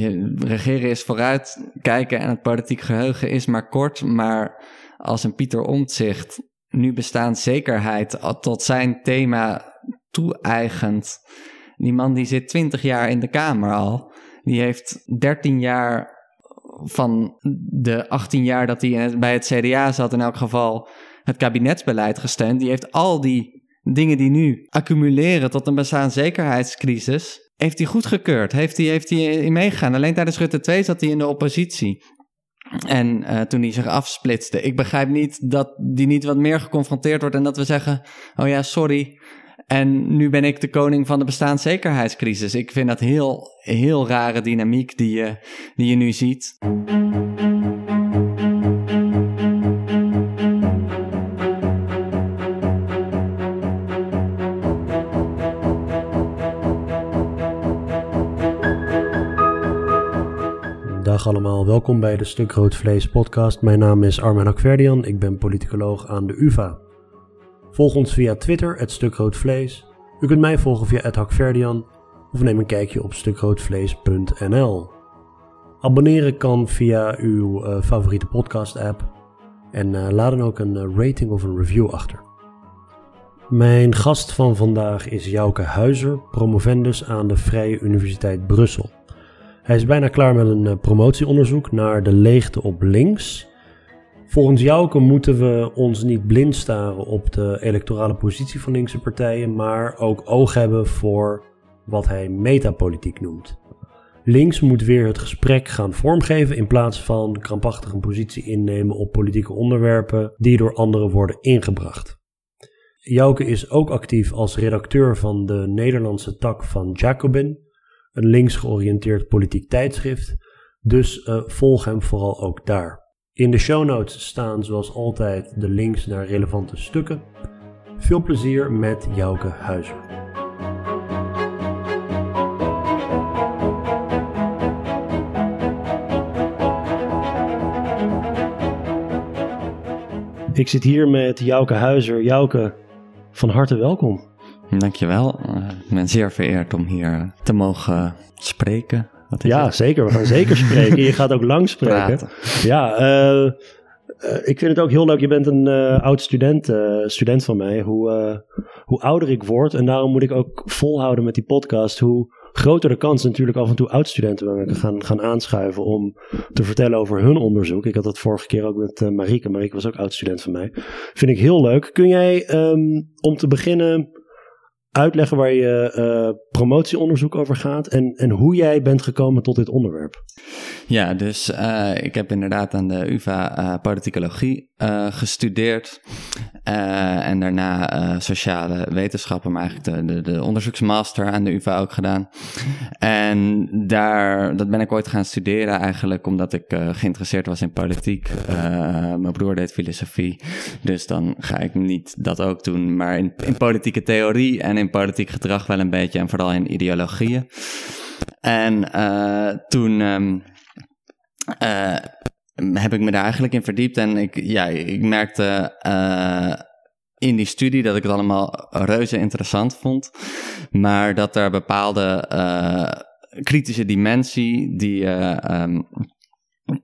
je, regeren is vooruit kijken en het politiek geheugen is maar kort. Maar als een Pieter Omtzigt nu bestaanszekerheid tot zijn thema toe-eigent. Die man die zit 20 jaar in de Kamer al. Die heeft 13 jaar van de 18 jaar dat hij bij het CDA zat, in elk geval het kabinetsbeleid gesteund. Die heeft al die dingen die nu accumuleren tot een bestaanszekerheidscrisis, heeft hij goedgekeurd. Heeft hij, heeft in meegegaan. Alleen tijdens Rutte 2 zat hij in de oppositie. En uh, toen hij zich afsplitste. Ik begrijp niet dat die niet wat meer geconfronteerd wordt en dat we zeggen: Oh ja, sorry. En nu ben ik de koning van de bestaanszekerheidscrisis. Ik vind dat heel, heel rare dynamiek die je, die je nu ziet. Allemaal, welkom bij de Stuk Rood Vlees podcast. Mijn naam is Armen Akverdian, ik ben politicoloog aan de UvA. Volg ons via Twitter, het Stuk Vlees. U kunt mij volgen via het Hakverdian of neem een kijkje op stukroodvlees.nl. Abonneren kan via uw uh, favoriete podcast app en uh, laat dan ook een uh, rating of een review achter. Mijn gast van vandaag is Jouke Huizer, promovendus aan de Vrije Universiteit Brussel. Hij is bijna klaar met een promotieonderzoek naar de leegte op links Volgens Jouke moeten we ons niet blind staren op de electorale positie van linkse partijen, maar ook oog hebben voor wat hij metapolitiek noemt. Links moet weer het gesprek gaan vormgeven in plaats van krampachtig een positie innemen op politieke onderwerpen die door anderen worden ingebracht. Jouke is ook actief als redacteur van de Nederlandse tak van Jacobin, een links georiënteerd politiek tijdschrift, dus uh, volg hem vooral ook daar. In de show notes staan zoals altijd de links naar relevante stukken. Veel plezier met Jouke Huizer. Ik zit hier met Jouke Huizer. Jouke, van harte welkom. Dankjewel. Uh, ik ben zeer vereerd om hier te mogen spreken ja, zeker. We gaan zeker spreken. Je gaat ook lang spreken. Ja, uh, ik vind het ook heel leuk. Je bent een uh, oud student, student van mij. Hoe, hoe ouder ik word, en daarom moet ik ook volhouden met die podcast, hoe groter de kans natuurlijk af en toe oud-studenten bij me gaan, gaan aanschuiven om te vertellen over hun onderzoek. Ik had dat vorige keer ook met Marieke. Marieke was ook oud-student van mij. Vind ik heel leuk. Kun jij um, om te beginnen uitleggen waar je uh, promotieonderzoek over gaat en, en hoe jij bent gekomen tot dit onderwerp. Ja, dus uh, ik heb inderdaad aan de UvA uh, politicologie gestudeerd en daarna sociale wetenschappen, maar eigenlijk de, de, de, onderzoeksmaster aan de UvA ook gedaan. En daar, dat ben ik ooit gaan studeren eigenlijk omdat ik geïnteresseerd was in politiek. mijn broer deed filosofie, dus dan ga ik niet dat ook doen, maar in, in politieke theorie en in politiek gedrag wel een beetje en vooral in ideologieën. En toen uh, heb ik me daar eigenlijk in verdiept en ik, ja, ik merkte uh, in die studie dat ik het allemaal reuze interessant vond, maar dat er bepaalde kritische dimensie die, um,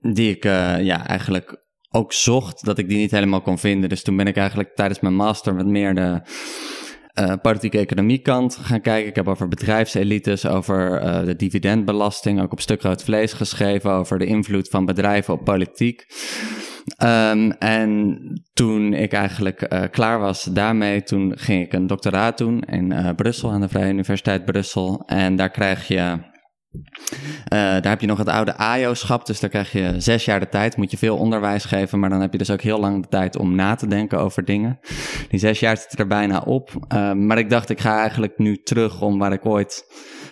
die ik ja, eigenlijk ook zocht, dat ik die niet helemaal kon vinden. Dus toen ben ik eigenlijk tijdens mijn master wat meer de uh, politieke economie kant gaan kijken. Ik heb over bedrijfselites, over uh, de dividendbelasting, ook op stuk rood vlees geschreven, over de invloed van bedrijven op politiek. Um, en toen ik eigenlijk uh, klaar was daarmee, toen ging ik een doctoraat doen in Brussel, aan de Vrije Universiteit Brussel. En daar krijg je daar heb je nog het oude AJO-schap, dus daar krijg je zes jaar de tijd. Moet je veel onderwijs geven, maar dan heb je dus ook heel lang de tijd om na te denken over dingen. Die zes jaar zitten er bijna op. Uh, maar ik dacht, ik ga eigenlijk nu terug om waar ik ooit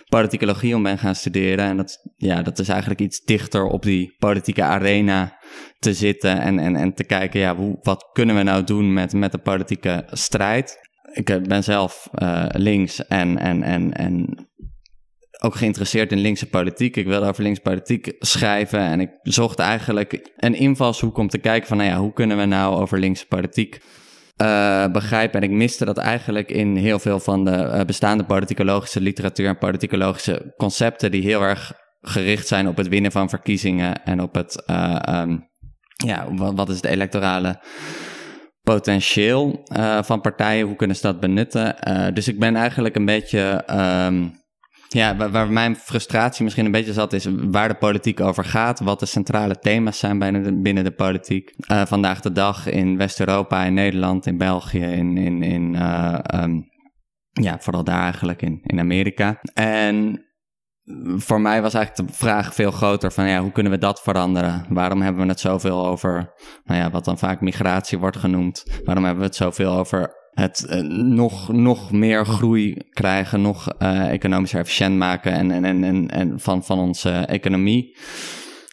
politicologie om ben gaan studeren. En dat, ja, dat is eigenlijk iets dichter op die politieke arena te zitten en, en, en te kijken, ja, hoe, wat kunnen we nou doen met, met de politieke strijd? Ik eh, ben zelf links en, en, en, en ook geïnteresseerd in linkse politiek. Ik wilde over linkse politiek schrijven en ik zocht eigenlijk een invalshoek om te kijken van, nou ja, hoe kunnen we nou over linkse politiek uh, begrijpen? En ik miste dat eigenlijk in heel veel van de uh, bestaande politicologische literatuur en politicologische concepten die heel erg gericht zijn op het winnen van verkiezingen en op het, ehm, ja, wat, is het electorale potentieel van partijen, hoe kunnen ze dat benutten. dus ik ben eigenlijk een beetje ja, waar, mijn frustratie misschien een beetje zat, is waar de politiek over gaat. Wat de centrale thema's zijn binnen de, binnen de politiek. Uh, vandaag de dag in West-Europa, in Nederland, in België, in, in, in uh, um, ja, vooral daar eigenlijk, in, in Amerika. En voor mij was eigenlijk de vraag veel groter van ja, hoe kunnen we dat veranderen? Waarom hebben we het zoveel over, nou ja, wat dan vaak migratie wordt genoemd? Waarom hebben we het zoveel over het uh, nog, nog meer groei krijgen, nog uh, economisch efficiënt maken en, en, en, en, en van, van onze economie.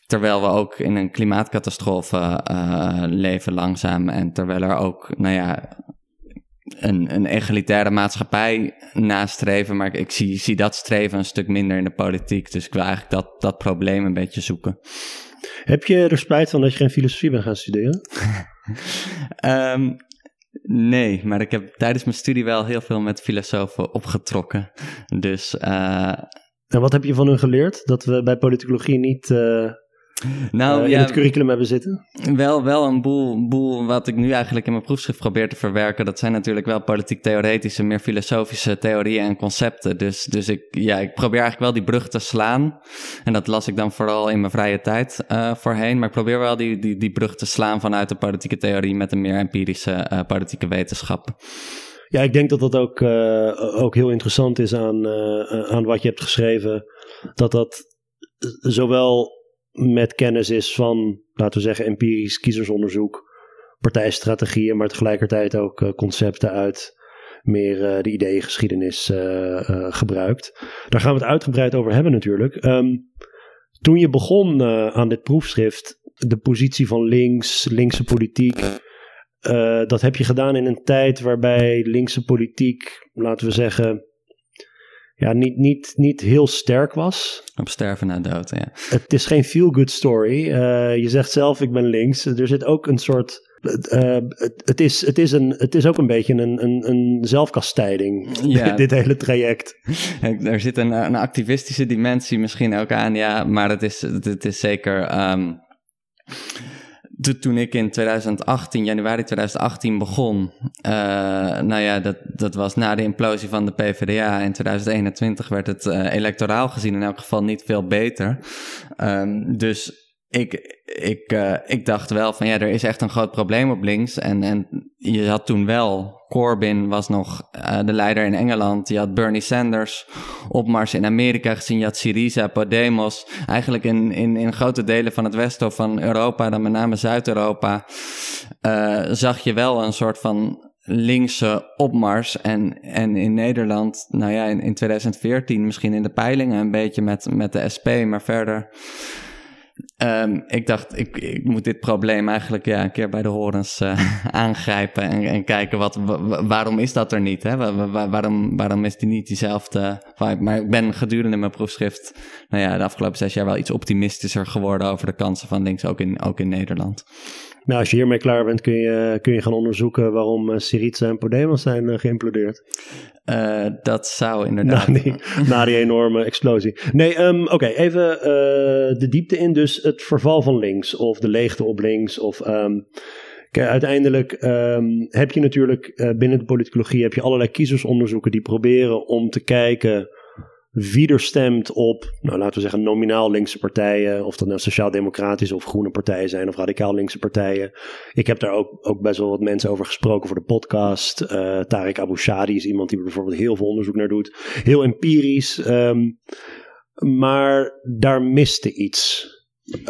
Terwijl we ook in een klimaatcatastrofe uh, leven langzaam en terwijl er ook, nou ja, een, een egalitaire maatschappij nastreven. Maar ik, ik zie, zie dat streven een stuk minder in de politiek. Dus ik wil eigenlijk dat, dat probleem een beetje zoeken. Heb je er spijt van dat je geen filosofie bent gaan studeren? um, Nee, maar ik heb tijdens mijn studie wel heel veel met filosofen opgetrokken. Dus. Uh, en wat heb je van hun geleerd? Dat we bij politicologie niet. Uh, nou, uh, in het curriculum hebben zitten? Wel, wel een boel, boel wat ik nu eigenlijk in mijn proefschrift probeer te verwerken. Dat zijn natuurlijk wel politiek-theoretische, meer filosofische theorieën en concepten. Dus, dus ik, ja, ik probeer eigenlijk wel die brug te slaan. En dat las ik dan vooral in mijn vrije tijd uh, voorheen. Maar ik probeer wel die, die, die brug te slaan vanuit de politieke theorie met een meer empirische uh, politieke wetenschap. Ja, ik denk dat dat ook, ook heel interessant is aan, aan wat je hebt geschreven. Dat dat zowel met kennis is van, laten we zeggen, empirisch kiezersonderzoek, partijstrategieën, maar tegelijkertijd ook uh, concepten uit meer uh, de ideeëngeschiedenis uh, gebruikt. Daar gaan we het uitgebreid over hebben natuurlijk. Um, toen je begon aan dit proefschrift, de positie van links, linkse politiek, dat heb je gedaan in een tijd waarbij linkse politiek, laten we zeggen, ja, niet, niet, niet heel sterk was. Op sterven na dood, ja. Het is geen feel-good story. Uh, je zegt zelf, ik ben links. Er zit ook een soort... Uh, het, het, is, het, is een, het is ook een beetje een, een, een zelfkastijding, ja. dit hele traject. Er zit een, een activistische dimensie misschien ook aan, ja. Maar het is, het is zeker... Um, toen ik in 2018, januari 2018 begon, uh, nou ja, dat, dat was na de implosie van de PvdA. In 2021 werd het uh, electoraal gezien in elk geval niet veel beter. Um, dus ik, ik, uh, ik dacht wel van ja, er is echt een groot probleem op links. En, en je had toen wel, Corbyn was nog uh, de leider in Engeland. Je had Bernie Sanders opmars in Amerika gezien. Je had Syriza, Podemos. Eigenlijk in, in, in grote delen van het westen van Europa, dan met name Zuid-Europa, uh, zag je wel een soort van linkse opmars. En, en in Nederland, nou ja, in, in 2014 misschien in de peilingen een beetje met, met de SP, maar verder Um, ik dacht, ik, ik moet dit probleem eigenlijk ja, een keer bij de horens uh, aangrijpen en, en kijken wat, waarom is dat er niet? Hè? waarom, waarom is die niet diezelfde vibe? Maar ik ben gedurende mijn proefschrift, nou ja, de afgelopen zes jaar wel iets optimistischer geworden over de kansen van links, ook in, ook in Nederland. Nou, als je hiermee klaar bent, kun je, kun je gaan onderzoeken waarom uh, Syriza en Podemos zijn uh, geïmplodeerd. Uh, dat zou inderdaad. Na die, na die enorme explosie. Nee, um, oké, even uh, de diepte in. Dus het verval van links, of de leegte op links, of. Um, kijk, uiteindelijk um, heb je natuurlijk uh, binnen de politicologie heb je allerlei kiezersonderzoeken die proberen om te kijken wie er stemt op, nou, laten we zeggen, nominaal linkse partijen. Of dat nou sociaal-democratische of groene partijen zijn, of radicaal linkse partijen. Ik heb daar ook, ook best wel wat mensen over gesproken voor de podcast. Uh, Tarek Abu Shadi is iemand die bijvoorbeeld heel veel onderzoek naar doet. Heel empirisch. Um, maar daar miste iets.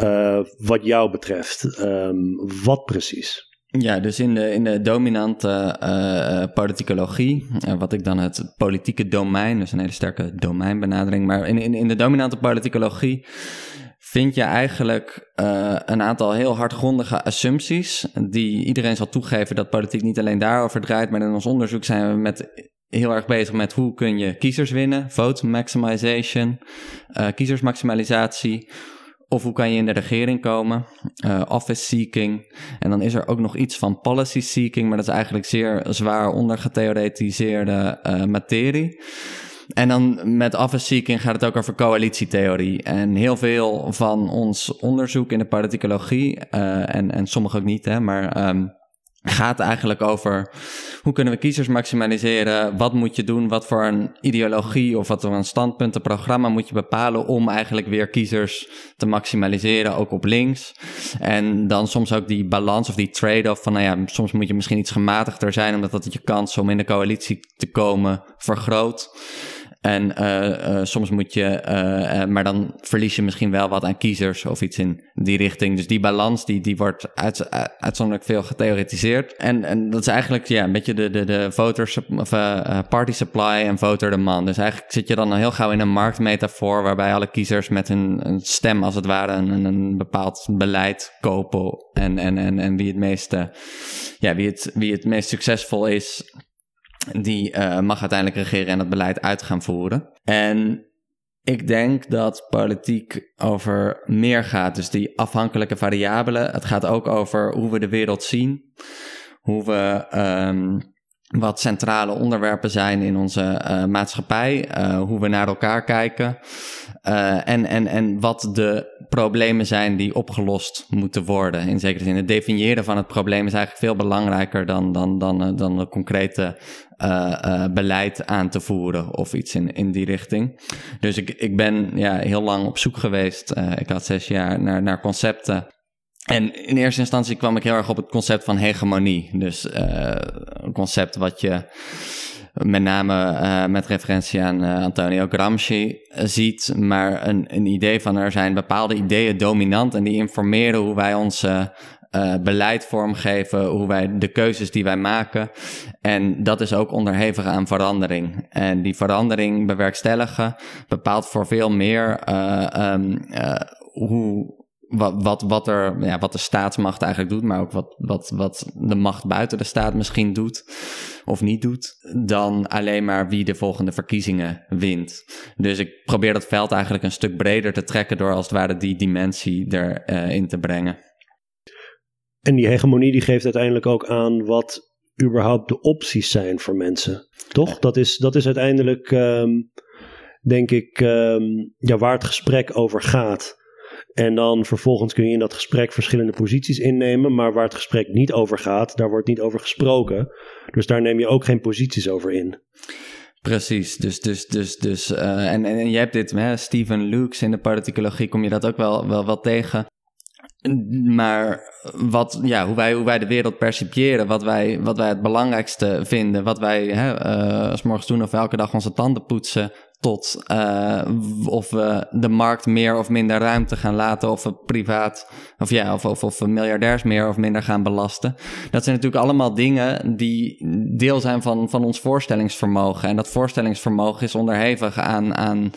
Uh, wat jou betreft. Um, wat precies? Ja, dus in de, in de dominante uh, politicologie, uh, wat ik dan het politieke domein, dus een hele sterke domeinbenadering, maar in, in, in de dominante politicologie vind je eigenlijk een aantal heel hardgrondige assumpties, die iedereen zal toegeven dat politiek niet alleen daarover draait, maar in ons onderzoek zijn we met heel erg bezig met hoe kun je kiezers winnen, vote maximization, kiezersmaximalisatie of hoe kan je in de regering komen? Uh, office seeking. En dan is er ook nog iets van policy seeking, maar dat is eigenlijk zeer zwaar ondergetheoretiseerde uh, materie. En dan met office seeking gaat het ook over coalitietheorie. En heel veel van ons onderzoek in de politicologie, uh, en, en sommige ook niet, hè, maar um, gaat eigenlijk over hoe kunnen we kiezers maximaliseren? Wat moet je doen? Wat voor een ideologie of wat voor een standpuntenprogramma moet je bepalen om eigenlijk weer kiezers te maximaliseren, ook op links? En dan soms ook die balans of die trade-off van, nou ja, soms moet je misschien iets gematigder zijn omdat dat je kans om in de coalitie te komen vergroot. En uh, uh, soms moet je, uh, maar dan verlies je misschien wel wat aan kiezers of iets in die richting. Dus die balans die, die wordt uit, uitzonderlijk veel getheoretiseerd. En, en dat is eigenlijk ja, een beetje de, de, de voter, of, party supply en voter demand. Dus eigenlijk zit je dan heel gauw in een marktmetafoor waarbij alle kiezers met hun een stem als het ware een, een bepaald beleid kopen. En, en, en, en wie het meeste, ja, wie het, wie het meest succesvol is, die uh, mag uiteindelijk regeren en het beleid uit gaan voeren. En ik denk dat politiek over meer gaat. Dus die afhankelijke variabelen. Het gaat ook over hoe we de wereld zien. Hoe we um, wat centrale onderwerpen zijn in onze uh, maatschappij, uh, hoe we naar elkaar kijken uh, en, en, en wat de problemen zijn die opgelost moeten worden. In zekere zin, het definiëren van het probleem is eigenlijk veel belangrijker dan, dan, dan, dan een concrete beleid aan te voeren of iets in, in die richting. Dus ik, ik ben ja, heel lang op zoek geweest. ik had zes jaar naar, naar concepten en in eerste instantie kwam ik heel erg op het concept van hegemonie. Dus een concept wat je met name uh, met referentie aan uh, Antonio Gramsci ziet, maar een, een idee van er zijn bepaalde ideeën dominant en die informeren hoe wij ons beleid vormgeven, hoe wij de keuzes die wij maken. En dat is ook onderhevig aan verandering. En die verandering bewerkstelligen bepaalt voor veel meer um, hoe wat, wat, wat, er, ja, wat de staatsmacht eigenlijk doet, maar ook wat, wat, wat de macht buiten de staat misschien doet of niet doet, dan alleen maar wie de volgende verkiezingen wint. Dus ik probeer dat veld eigenlijk een stuk breder te trekken door als het ware die dimensie erin uh, te brengen. En die hegemonie die geeft uiteindelijk ook aan wat überhaupt de opties zijn voor mensen. Toch? Dat is, dat is uiteindelijk, um, denk ik, um, ja, waar het gesprek over gaat. En dan vervolgens kun je in dat gesprek verschillende posities innemen. Maar waar het gesprek niet over gaat, daar wordt niet over gesproken. Dus daar neem je ook geen posities over in. Precies, dus, dus, dus, dus uh, en, en, je hebt dit, hè, Stephen Lukes in de politicologie, kom je dat ook wel, wel, wel tegen. Maar wat, ja, hoe, wij, hoe wij de wereld percipiëren, wat wij, wat wij het belangrijkste vinden, wat wij hè, uh, als morgens doen of elke dag onze tanden poetsen, tot uh, of we de markt meer of minder ruimte gaan laten, of we privaat, of ja, of, of, of we miljardairs meer of minder gaan belasten. Dat zijn natuurlijk allemaal dingen die deel zijn van, van ons voorstellingsvermogen. En dat voorstellingsvermogen is onderhevig aan, aan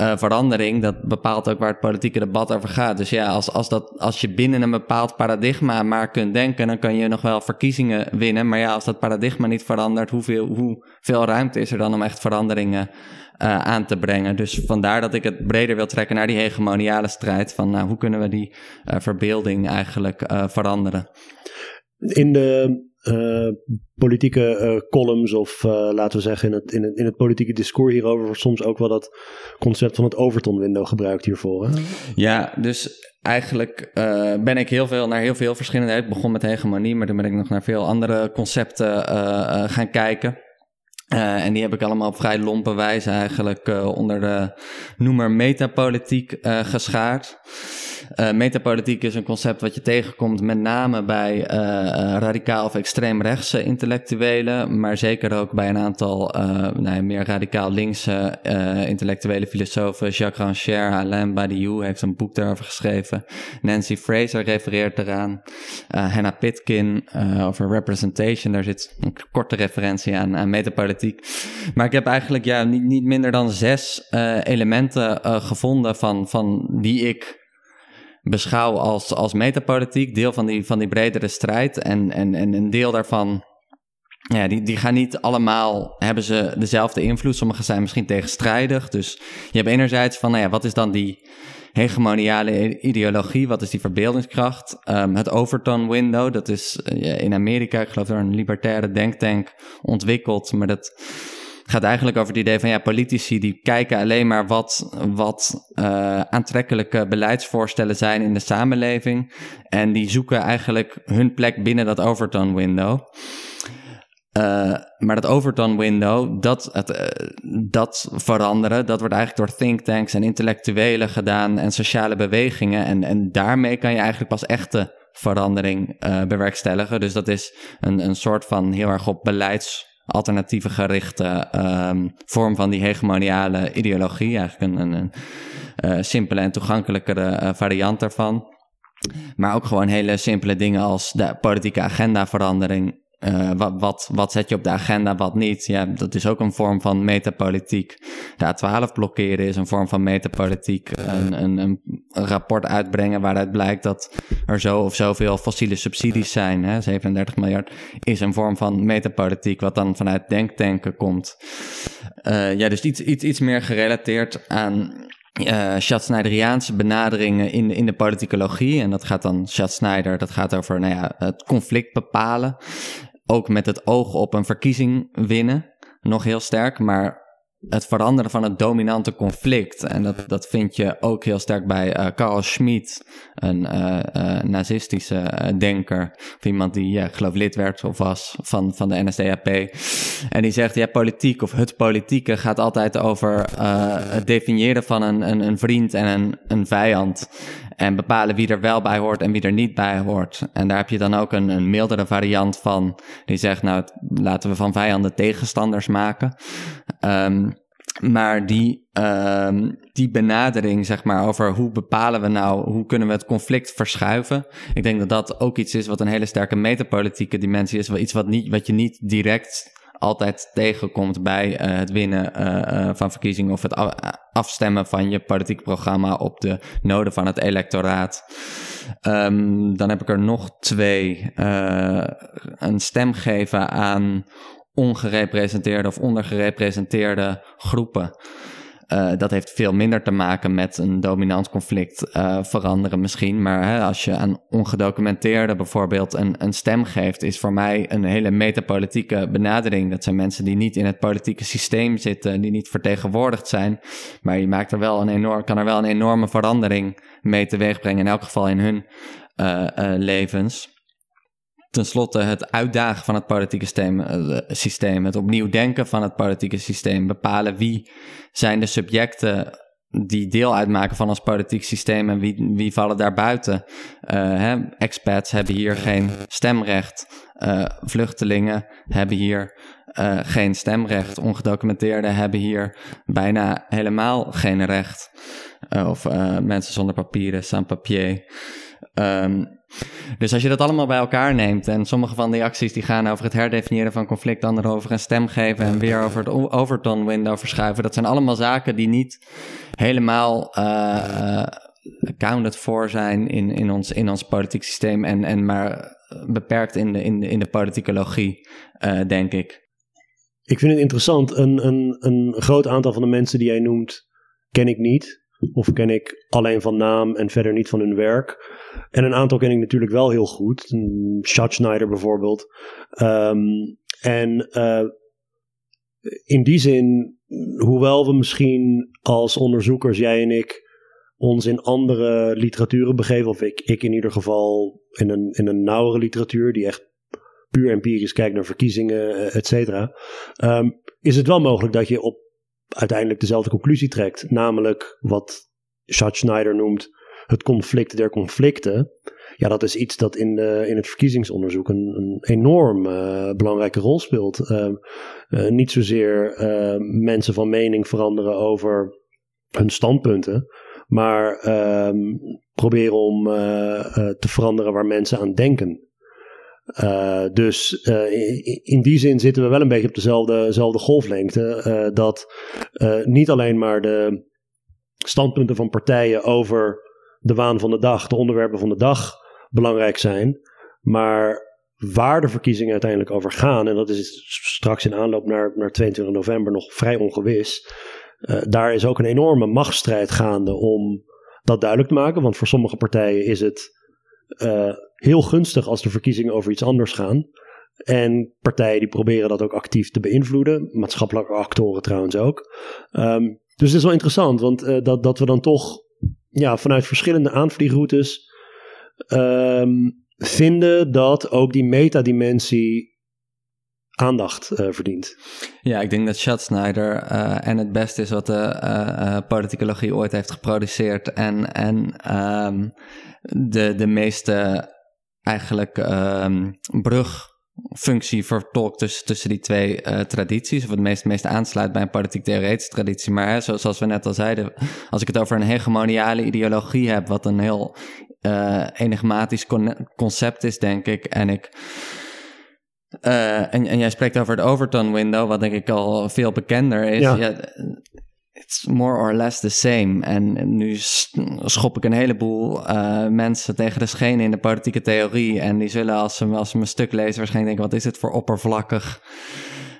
uh, verandering. Dat bepaalt ook waar het politieke debat over gaat. Dus ja, als, als, dat, als je binnen een bepaald paradigma maar kunt denken, dan kan je nog wel verkiezingen winnen. Maar ja, als dat paradigma niet verandert, hoeveel, hoeveel ruimte is er dan om echt veranderingen uh, aan te brengen. Dus vandaar dat ik het breder wil trekken naar die hegemoniale strijd. Van nou, hoe kunnen we die uh, verbeelding eigenlijk uh, veranderen? In de politieke columns of laten we zeggen in het, in, het, in het politieke discours hierover wordt soms ook wel dat concept van het Overton window gebruikt hiervoor. Hè? Ja, dus eigenlijk uh, ben ik heel veel naar heel veel verschillende. Ik begon met hegemonie, maar toen ben ik nog naar veel andere concepten uh, gaan kijken. Uh, en die heb ik allemaal op vrij lompe wijze eigenlijk uh, onder de noemer metapolitiek uh, geschaard. Metapolitiek is een concept wat je tegenkomt met name bij radicaal of extreemrechtse intellectuelen, maar zeker ook bij een aantal uh, nou, meer radicaal linkse intellectuele filosofen. Jacques Rancière, Alain Badiou heeft een boek daarover geschreven. Nancy Fraser refereert eraan. Hannah Pitkin over representation, daar zit een korte referentie aan, aan metapolitiek. Maar ik heb eigenlijk ja, niet, niet minder dan zes elementen gevonden van, van die ik beschouw als, als metapolitiek, deel van die, van die bredere strijd. En, en, en een deel daarvan, ja, die, die gaan niet allemaal, hebben ze dezelfde invloed. Sommige zijn misschien tegenstrijdig. Dus je hebt enerzijds van, nou ja, wat is dan die hegemoniale ideologie? Wat is die verbeeldingskracht? Um, het Overton window, dat is uh, in Amerika, ik geloof door een libertaire denktank ontwikkeld. Maar dat gaat eigenlijk over het idee van ja, politici die kijken alleen maar wat, wat uh, aantrekkelijke beleidsvoorstellen zijn in de samenleving. En die zoeken eigenlijk hun plek binnen dat Overton window. Uh, maar dat Overton window, dat, het, uh, dat veranderen, dat wordt eigenlijk door thinktanks en intellectuelen gedaan en sociale bewegingen. En, en daarmee kan je eigenlijk pas echte verandering uh, bewerkstelligen. Dus dat is een, een soort van heel erg op beleidsalternatieven gerichte um, vorm van die hegemoniale ideologie. Eigenlijk een, een, een simpele en toegankelijkere variant daarvan. Maar ook gewoon hele simpele dingen als de politieke agendaverandering uh, wat, wat, wat zet je op de agenda, wat niet? Ja, dat is ook een vorm van metapolitiek. De A12 blokkeren is een vorm van metapolitiek. Een, een, een, rapport uitbrengen waaruit blijkt dat er zo of zoveel fossiele subsidies zijn. Hè? 37 miljard is een vorm van metapolitiek, wat dan vanuit denktanken komt. Uh, ja, dus iets, iets, iets meer gerelateerd aan uh, Schatzneideriaanse benaderingen in, in de politicologie. En dat gaat dan, Schatzsneider, dat gaat over nou ja, het conflict bepalen ook met het oog op een verkiezing winnen, nog heel sterk. Maar het veranderen van het dominante conflict. En dat, dat vind je ook heel sterk bij uh, Carl Schmitt, een uh, uh, nazistische denker. Of iemand die, ja, geloof lid werd of was van, van de NSDAP. En die zegt, ja, politiek of het politieke gaat altijd over het definiëren van een, een, een vriend en een, een vijand. En bepalen wie er wel bij hoort en wie er niet bij hoort. En daar heb je dan ook een, een mildere variant van. Die zegt, nou, laten we van vijanden tegenstanders maken. Um, maar die, um, die benadering, zeg maar, over hoe bepalen we nou, hoe kunnen we het conflict verschuiven. Ik denk dat dat ook iets is wat een hele sterke metapolitieke dimensie is. Iets wat, niet, wat je niet direct altijd tegenkomt bij uh, het winnen uh, uh, van verkiezingen of het afstemmen van je politiek programma op de noden van het electoraat. Um, dan heb ik er nog twee. een stem geven aan ongerepresenteerde of ondergerepresenteerde groepen. Uh, dat heeft veel minder te maken met een dominant conflict uh, veranderen misschien. Maar hè, als je aan ongedocumenteerde bijvoorbeeld een, een stem geeft, is voor mij een hele metapolitieke benadering. Dat zijn mensen die niet in het politieke systeem zitten, die niet vertegenwoordigd zijn. Maar je maakt er wel een enorm, kan er wel een enorme verandering mee teweeg brengen, in elk geval in hun uh, levens tenslotte het uitdagen van het politieke systeem, uh, systeem, het opnieuw denken van het politieke systeem, bepalen wie zijn de subjecten die deel uitmaken van ons politiek systeem en wie, wie vallen daar buiten. Hè, expats hebben hier geen stemrecht, uh, vluchtelingen hebben hier geen stemrecht, ongedocumenteerden hebben hier bijna helemaal geen recht. of mensen zonder papieren, sans papier. Um, dus als je dat allemaal bij elkaar neemt en sommige van die acties die gaan over het herdefiniëren van conflict, andere over een stem geven en weer over het Overton window verschuiven, dat zijn allemaal zaken die niet helemaal uh, accounted voor zijn in, in, ons, in ons politiek systeem en, en maar beperkt in de, in de, in de politicologie, uh, denk ik. Ik vind het interessant. Een, een, een groot aantal van de mensen die jij noemt ken ik niet. Of ken ik alleen van naam en verder niet van hun werk. En een aantal ken ik natuurlijk wel heel goed. Schatz Schneider bijvoorbeeld. Um, en uh, in die zin, hoewel we misschien als onderzoekers, jij en ik, ons in andere literaturen begeven, of ik, ik in ieder geval in een, in een nauwere literatuur, die echt puur empirisch kijkt naar verkiezingen, eh, et cetera, um, is het wel mogelijk dat je op uiteindelijk dezelfde conclusie trekt. Namelijk wat Schneider noemt het conflict der conflicten. Ja, dat is iets dat in, in het verkiezingsonderzoek een, een enorm uh, belangrijke rol speelt. Uh, uh, niet zozeer mensen van mening veranderen over hun standpunten, maar ehm, proberen om te veranderen waar mensen aan denken. dus in, die zin zitten we wel een beetje op dezelfde golflengte. dat niet alleen maar de standpunten van partijen over de waan van de dag, de onderwerpen van de dag belangrijk zijn. Maar waar de verkiezingen uiteindelijk over gaan, en dat is straks in aanloop naar, naar 22 november nog vrij ongewis. Uh, daar is ook een enorme machtsstrijd gaande om dat duidelijk te maken. Want voor sommige partijen is het uh, heel gunstig als de verkiezingen over iets anders gaan. En partijen die proberen dat ook actief te beïnvloeden. Maatschappelijke actoren trouwens ook. Ehm, dus het is wel interessant, want uh, dat, dat we dan toch ja, vanuit verschillende aanvliegroutes um, vinden dat ook die metadimensie aandacht uh, verdient. Ja, ik denk dat Schatzsnyder uh, en het beste is wat de uh, politicologie ooit heeft geproduceerd. En, en um, de, de meeste eigenlijk um, brugfunctie vertolkt tussen, tussen die twee uh, tradities. Of het meest, meest aansluit bij een politiek theoretische traditie. Maar hè, zoals we net al zeiden, als ik het over een hegemoniale ideologie heb, wat een heel uh, enigmatisch concept is, denk ik. En ik. Uh, en, en jij spreekt over het Overton window, wat denk ik al veel bekender is. Ja. ja it's more or less the same. En nu schop ik een heleboel uh, mensen tegen de schenen in de politieke theorie. En die zullen, als ze, als ze mijn stuk lezen, waarschijnlijk denken: wat is dit voor oppervlakkig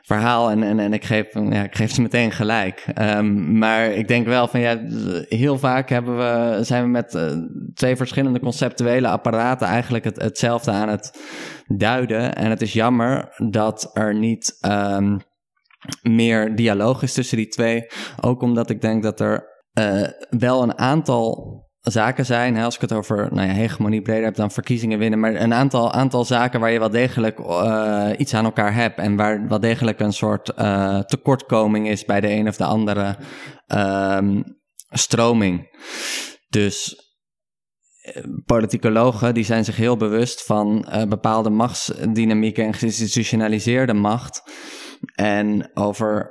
verhaal? En, en, en ik, geef, ja, ik geef ze meteen gelijk. Um, maar ik denk wel van ja, heel vaak hebben we, zijn we met uh, twee verschillende conceptuele apparaten eigenlijk het, hetzelfde aan het duiden. En het is jammer dat er niet. Um, meer dialoog is tussen die twee. Ook omdat ik denk dat er uh, wel een aantal zaken zijn. Hè, als ik het over nou ja, hegemonie breder heb dan verkiezingen winnen. Maar een aantal, aantal zaken waar je wel degelijk uh, iets aan elkaar hebt. En waar wel degelijk een soort uh, tekortkoming is bij de een of de andere um, stroming. Dus politicologen die zijn zich heel bewust van bepaalde machtsdynamieken en geïnstitutionaliseerde macht. En over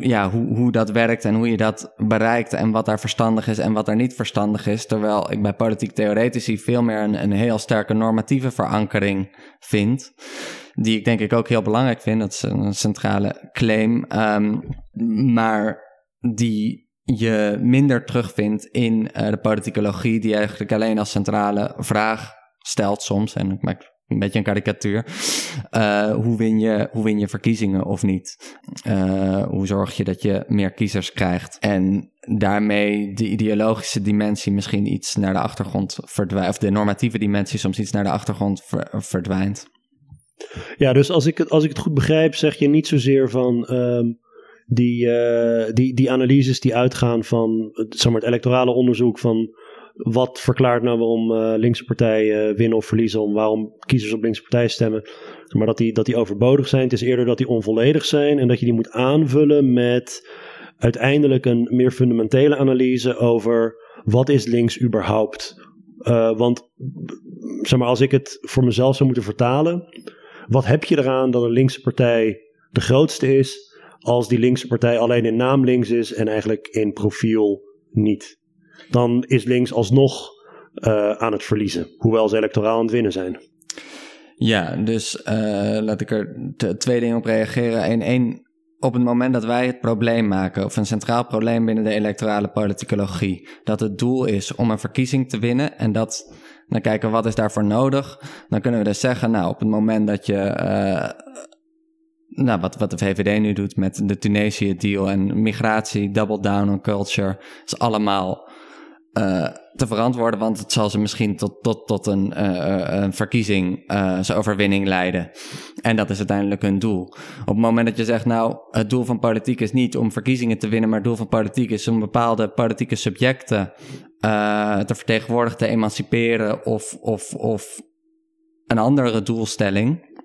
ja, hoe, hoe dat werkt en hoe je dat bereikt en wat daar verstandig is en wat daar niet verstandig is. Terwijl ik bij politiek theoretici veel meer een, een heel sterke normatieve verankering vind. Die ik denk ik ook heel belangrijk vind. Dat is een centrale claim. Um, maar die je minder terugvindt in uh, de politicologie, die eigenlijk alleen als centrale vraag stelt soms. En ik maak een beetje een karikatuur. Uh, hoe, win je, hoe win je verkiezingen of niet? Uh, hoe zorg je dat je meer kiezers krijgt? En daarmee de ideologische dimensie misschien iets naar de achtergrond verdwijnt. Of de normatieve dimensie soms iets naar de achtergrond verdwijnt. Ja, dus als ik, het, als ik het goed begrijp, zeg je niet zozeer van. Um, die, uh, die, die analyses die uitgaan van zeg het electorale onderzoek van wat verklaart nou waarom uh, linkse partijen winnen of verliezen, om waarom kiezers op linkse partijen stemmen. Maar dat die, dat die overbodig zijn. Het is eerder dat die onvolledig zijn en dat je die moet aanvullen met uiteindelijk een meer fundamentele analyse over wat is links überhaupt. Uh, want zeg maar, als ik het voor mezelf zou moeten vertalen, wat heb je eraan dat een linkse partij de grootste is, als die linkse partij alleen in naam links is en eigenlijk in profiel niet? Dan is links alsnog uh, aan het verliezen. Hoewel ze electoraal aan het winnen zijn. Ja, dus uh, laat ik er twee dingen op reageren. Eén, één, op het moment dat wij het probleem maken, of een centraal probleem binnen de electorale politicologie, dat het doel is om een verkiezing te winnen en dat, dan kijken wat is daarvoor nodig, dan kunnen we dus zeggen, nou, op het moment dat je, uh, nou, wat, wat de VVD nu doet met de Tunesië-deal en migratie, double down on culture, is allemaal uh, te verantwoorden, want het zal ze misschien tot, tot, tot een, uh, een verkiezing, uh, zijn overwinning leiden. En dat is uiteindelijk hun doel. Op het moment dat je zegt, nou, het doel van politiek is niet om verkiezingen te winnen, maar het doel van politiek is om bepaalde politieke subjecten te vertegenwoordigen, te emanciperen of, of, of een andere doelstelling,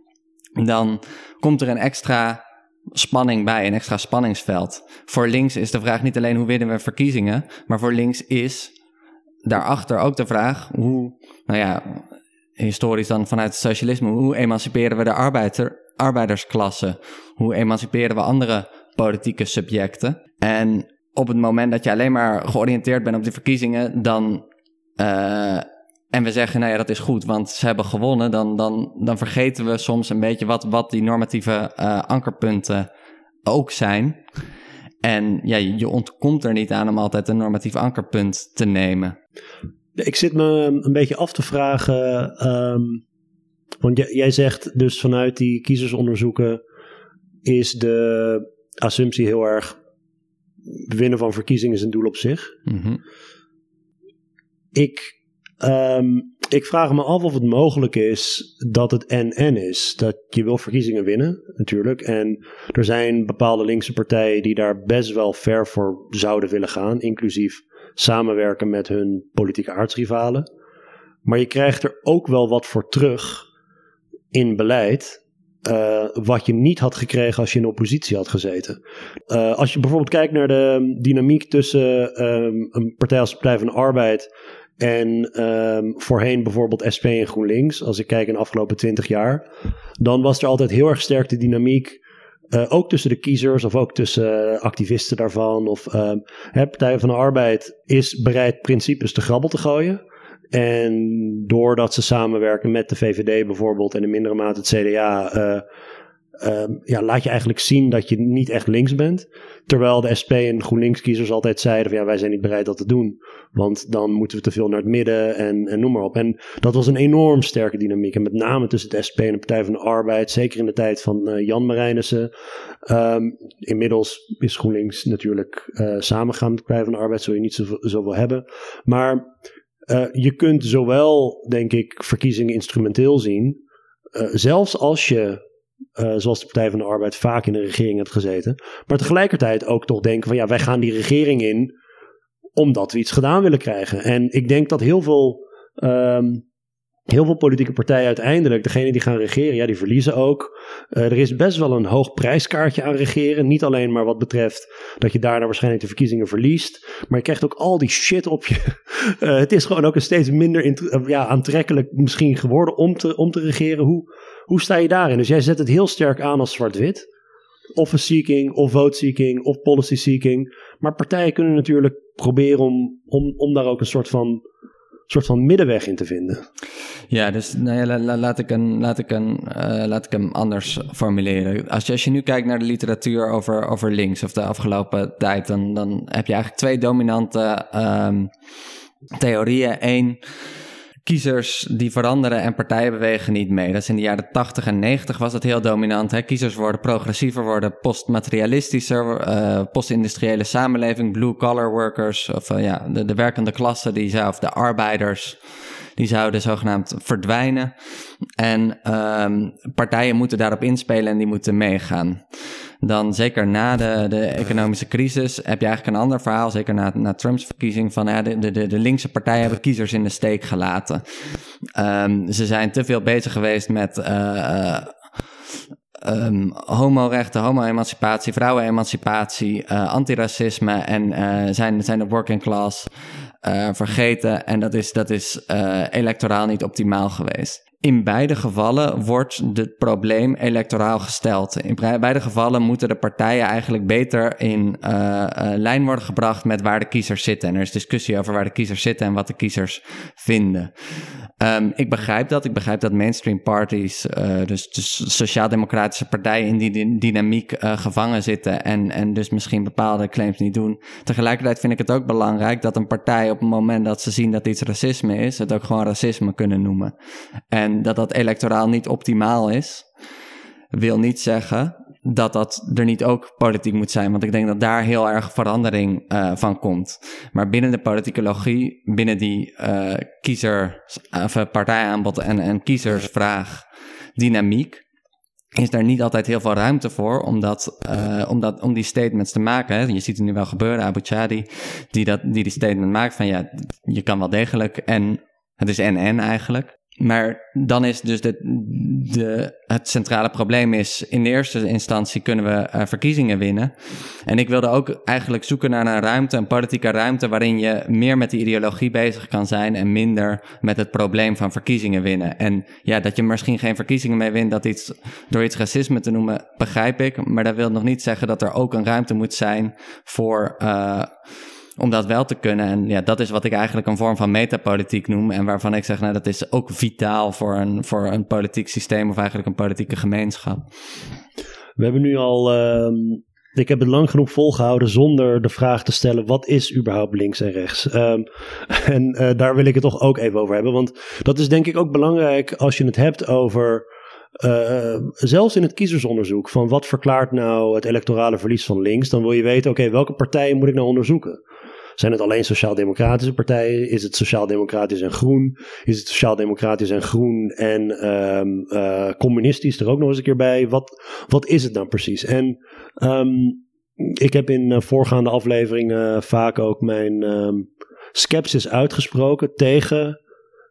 dan komt er een extra spanning bij, een extra spanningsveld. Voor links is de vraag niet alleen hoe winnen we verkiezingen, maar voor links is daarachter ook de vraag hoe, nou ja, historisch dan vanuit het socialisme, hoe emanciperen we de arbeider, arbeidersklasse? Hoe emanciperen we andere politieke subjecten? En op het moment dat je alleen maar georiënteerd bent op die verkiezingen, dan. Uh, en we zeggen, nou ja, dat is goed, want ze hebben gewonnen. Dan, dan, dan vergeten we soms een beetje wat, wat die normatieve uh, ankerpunten ook zijn. En ja, je ontkomt er niet aan om altijd een normatief ankerpunt te nemen. Ik zit me een beetje af te vragen. Um, want jij zegt dus vanuit die kiezersonderzoeken is de assumptie heel erg winnen van verkiezingen is een doel op zich. Mm -hmm. Ik um, ik vraag me af of het mogelijk is dat het NN is. Dat je wil verkiezingen winnen, natuurlijk. En er zijn bepaalde linkse partijen die daar best wel ver voor zouden willen gaan, inclusief samenwerken met hun politieke aardsrivalen. Maar je krijgt er ook wel wat voor terug in beleid. Uh, wat je niet had gekregen als je in oppositie had gezeten. Uh, als je bijvoorbeeld kijkt naar de dynamiek tussen um, een partij als de Partij van de Arbeid en um, voorheen bijvoorbeeld SP en GroenLinks, als ik kijk in de afgelopen twintig jaar, dan was er altijd heel erg sterk de dynamiek. Uh, ook tussen de kiezers of ook tussen activisten daarvan. Of uh, Partij van de Arbeid is bereid principes te grabbel te gooien. En doordat ze samenwerken met de VVD bijvoorbeeld en in mindere mate het CDA, uh, ja, laat je eigenlijk zien dat je niet echt links bent. Terwijl de SP en GroenLinks-kiezers altijd zeiden van ja, wij zijn niet bereid dat te doen. Want dan moeten we te veel naar het midden en, noem maar op. En dat was een enorm sterke dynamiek. En met name tussen de SP en de Partij van de Arbeid. Zeker in de tijd van uh, Jan Marijnissen. Um, inmiddels is GroenLinks natuurlijk uh, samengegaan met de Partij van de Arbeid. Zul je niet zoveel, hebben. Maar uh, je kunt zowel, denk ik, verkiezingen instrumenteel zien. Zelfs als je, uh, zoals de Partij van de Arbeid, vaak in een regering hebt gezeten. Maar tegelijkertijd ook toch denken van ja, wij gaan die regering in omdat we iets gedaan willen krijgen. En ik denk dat heel veel um, heel veel politieke partijen uiteindelijk, degene die gaan regeren, ja, die verliezen ook. Uh, er is best wel een hoog prijskaartje aan regeren. Niet alleen maar wat betreft dat je daarna waarschijnlijk de verkiezingen verliest. Maar je krijgt ook al die shit op je. Uh, het is gewoon ook een steeds minder uh, ja, aantrekkelijk misschien geworden om te, om te regeren. Hoe, hoe sta je daarin? Dus jij zet het heel sterk aan als zwart-wit. Office seeking, of vote seeking, of policy seeking. Maar partijen kunnen natuurlijk proberen om, om, om daar ook een soort van soort van middenweg in te vinden. Ja, dus nou ja, la, la, laat, ik een, laat, ik een, uh, laat ik hem anders formuleren. Als je, als je nu kijkt naar de literatuur over, over links of de afgelopen tijd, dan, dan heb je eigenlijk twee dominante um, theorieën. Eén kiezers die veranderen en partijen bewegen niet mee. Dat is in de jaren 80 en 90 was dat heel dominant. Hè? Kiezers worden progressiever, worden postmaterialistischer, uh, postindustriële samenleving, blue-collar workers, of uh, ja, de, de werkende klasse, die zou, of de arbeiders, die zouden zogenaamd verdwijnen. En um, partijen moeten daarop inspelen en die moeten meegaan dan zeker na de, de economische crisis heb je eigenlijk een ander verhaal. Zeker na, na Trumps verkiezing van ja, de, de, de linkse partijen hebben kiezers in de steek gelaten. Um, ze zijn te veel bezig geweest met. Uh, Um, homorechten, homo-emancipatie, vrouwen-emancipatie, uh, antiracisme en uh, zijn, zijn de working class uh, vergeten. En dat is, dat is electoraal niet optimaal geweest. In beide gevallen wordt het probleem electoraal gesteld. In beide gevallen moeten de partijen eigenlijk beter in uh, uh, lijn worden gebracht met waar de kiezers zitten. En er is discussie over waar de kiezers zitten en wat de kiezers vinden. Um, ik begrijp dat. Ik begrijp dat mainstream parties, uh, dus, dus sociaal-democratische partijen, in die dynamiek gevangen zitten en, en dus misschien bepaalde claims niet doen. Tegelijkertijd vind ik het ook belangrijk dat een partij op het moment dat ze zien dat iets racisme is, het ook gewoon racisme kunnen noemen. En en dat dat electoraal niet optimaal is, wil niet zeggen dat dat er niet ook politiek moet zijn. Want ik denk dat daar heel erg verandering uh, van komt. Maar binnen de politieke logie, binnen die uh, kiezer, of eh, partijaanbod en, en kiezersvraag dynamiek, is daar niet altijd heel veel ruimte voor om, dat, om, die statements te maken. Hè. Je ziet het nu wel gebeuren, Abu Chadi, die, dat, die die statement maakt van ja, je kan wel degelijk en het is en-en eigenlijk. Maar dan is dus de, de, het centrale probleem is, in de eerste instantie kunnen we uh, verkiezingen winnen. En ik wilde ook eigenlijk zoeken naar een ruimte, een politieke ruimte, waarin je meer met de ideologie bezig kan zijn en minder met het probleem van verkiezingen winnen. En ja, dat je misschien geen verkiezingen mee wint, dat iets, door iets racisme te noemen, begrijp ik. Maar dat wil nog niet zeggen dat er ook een ruimte moet zijn voor... Uh, om dat wel te kunnen. En ja, dat is wat ik eigenlijk een vorm van metapolitiek noem. En waarvan ik zeg, nou, dat is ook vitaal voor een, voor een politiek systeem of eigenlijk een politieke gemeenschap. We hebben nu al. Uh, ik heb het lang genoeg volgehouden zonder de vraag te stellen: wat is überhaupt links en rechts? Um, en uh, daar wil ik het toch ook even over hebben. Want dat is denk ik ook belangrijk als je het hebt over. Uh, zelfs in het kiezersonderzoek van wat verklaart nou het electorale verlies van links, dan wil je weten, oké, welke partijen moet ik nou onderzoeken? Zijn het alleen sociaal-democratische partijen? Is het sociaal-democratisch en groen? Is het sociaal-democratisch en groen en um, uh, communistisch er ook nog eens een keer bij? Wat, wat is het dan precies? En um, ik heb in uh, voorgaande afleveringen vaak ook mijn um, sceptisch uitgesproken tegen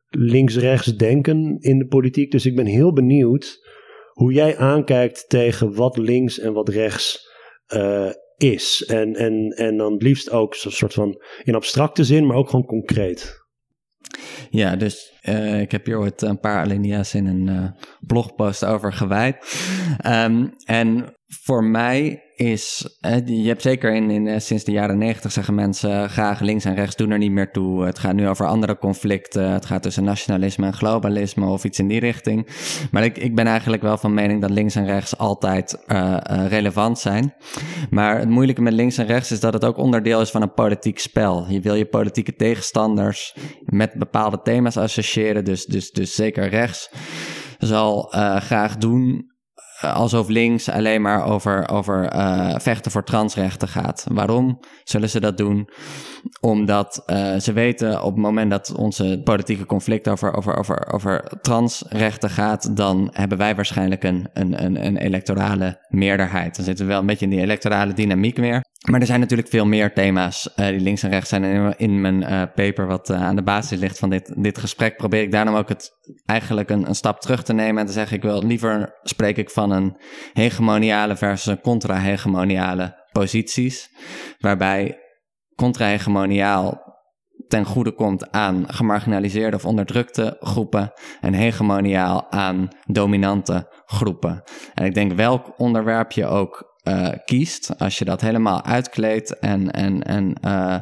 links-rechts denken in de politiek. Dus ik ben heel benieuwd hoe jij aankijkt tegen wat links en wat rechts uh, is. En, en, en dan liefst ook zo'n soort van in abstracte zin, maar ook gewoon concreet. Ja, dus uh, ik heb hier ooit een paar alinea's in een uh, blogpost over gewijd. Um, en voor mij is, je hebt zeker in, eh, sinds de jaren negentig zeggen mensen graag links en rechts doen er niet meer toe. Het gaat nu over andere conflicten. Het gaat tussen nationalisme en globalisme of iets in die richting. Maar ik, ik ben eigenlijk wel van mening dat links en rechts altijd uh, relevant zijn. Maar het moeilijke met links en rechts is dat het ook onderdeel is van een politiek spel. Je wil je politieke tegenstanders met bepaalde thema's associëren. Dus, dus, dus zeker rechts zal graag doen eh, alsof links alleen maar over, over uh, vechten voor transrechten gaat. Waarom zullen ze dat doen? Omdat uh, ze weten op het moment dat onze politieke conflict over, over, over, over transrechten gaat, dan hebben wij waarschijnlijk een, een, een, een electorale meerderheid. Dan zitten we wel een beetje in die electorale dynamiek weer. Maar er zijn natuurlijk veel meer thema's die links en rechts zijn. En in mijn paper, wat aan de basis ligt van dit, dit gesprek, probeer ik daarom ook het eigenlijk een, een stap terug te nemen en te zeggen: ik wil liever spreek ik van een hegemoniale versus een contra-hegemoniale posities. Waarbij contra-hegemoniaal ten goede komt aan gemarginaliseerde of onderdrukte groepen en hegemoniaal aan dominante groepen. En ik denk welk onderwerp je ook uh, kiest, als je dat helemaal uitkleedt en, en, en uh,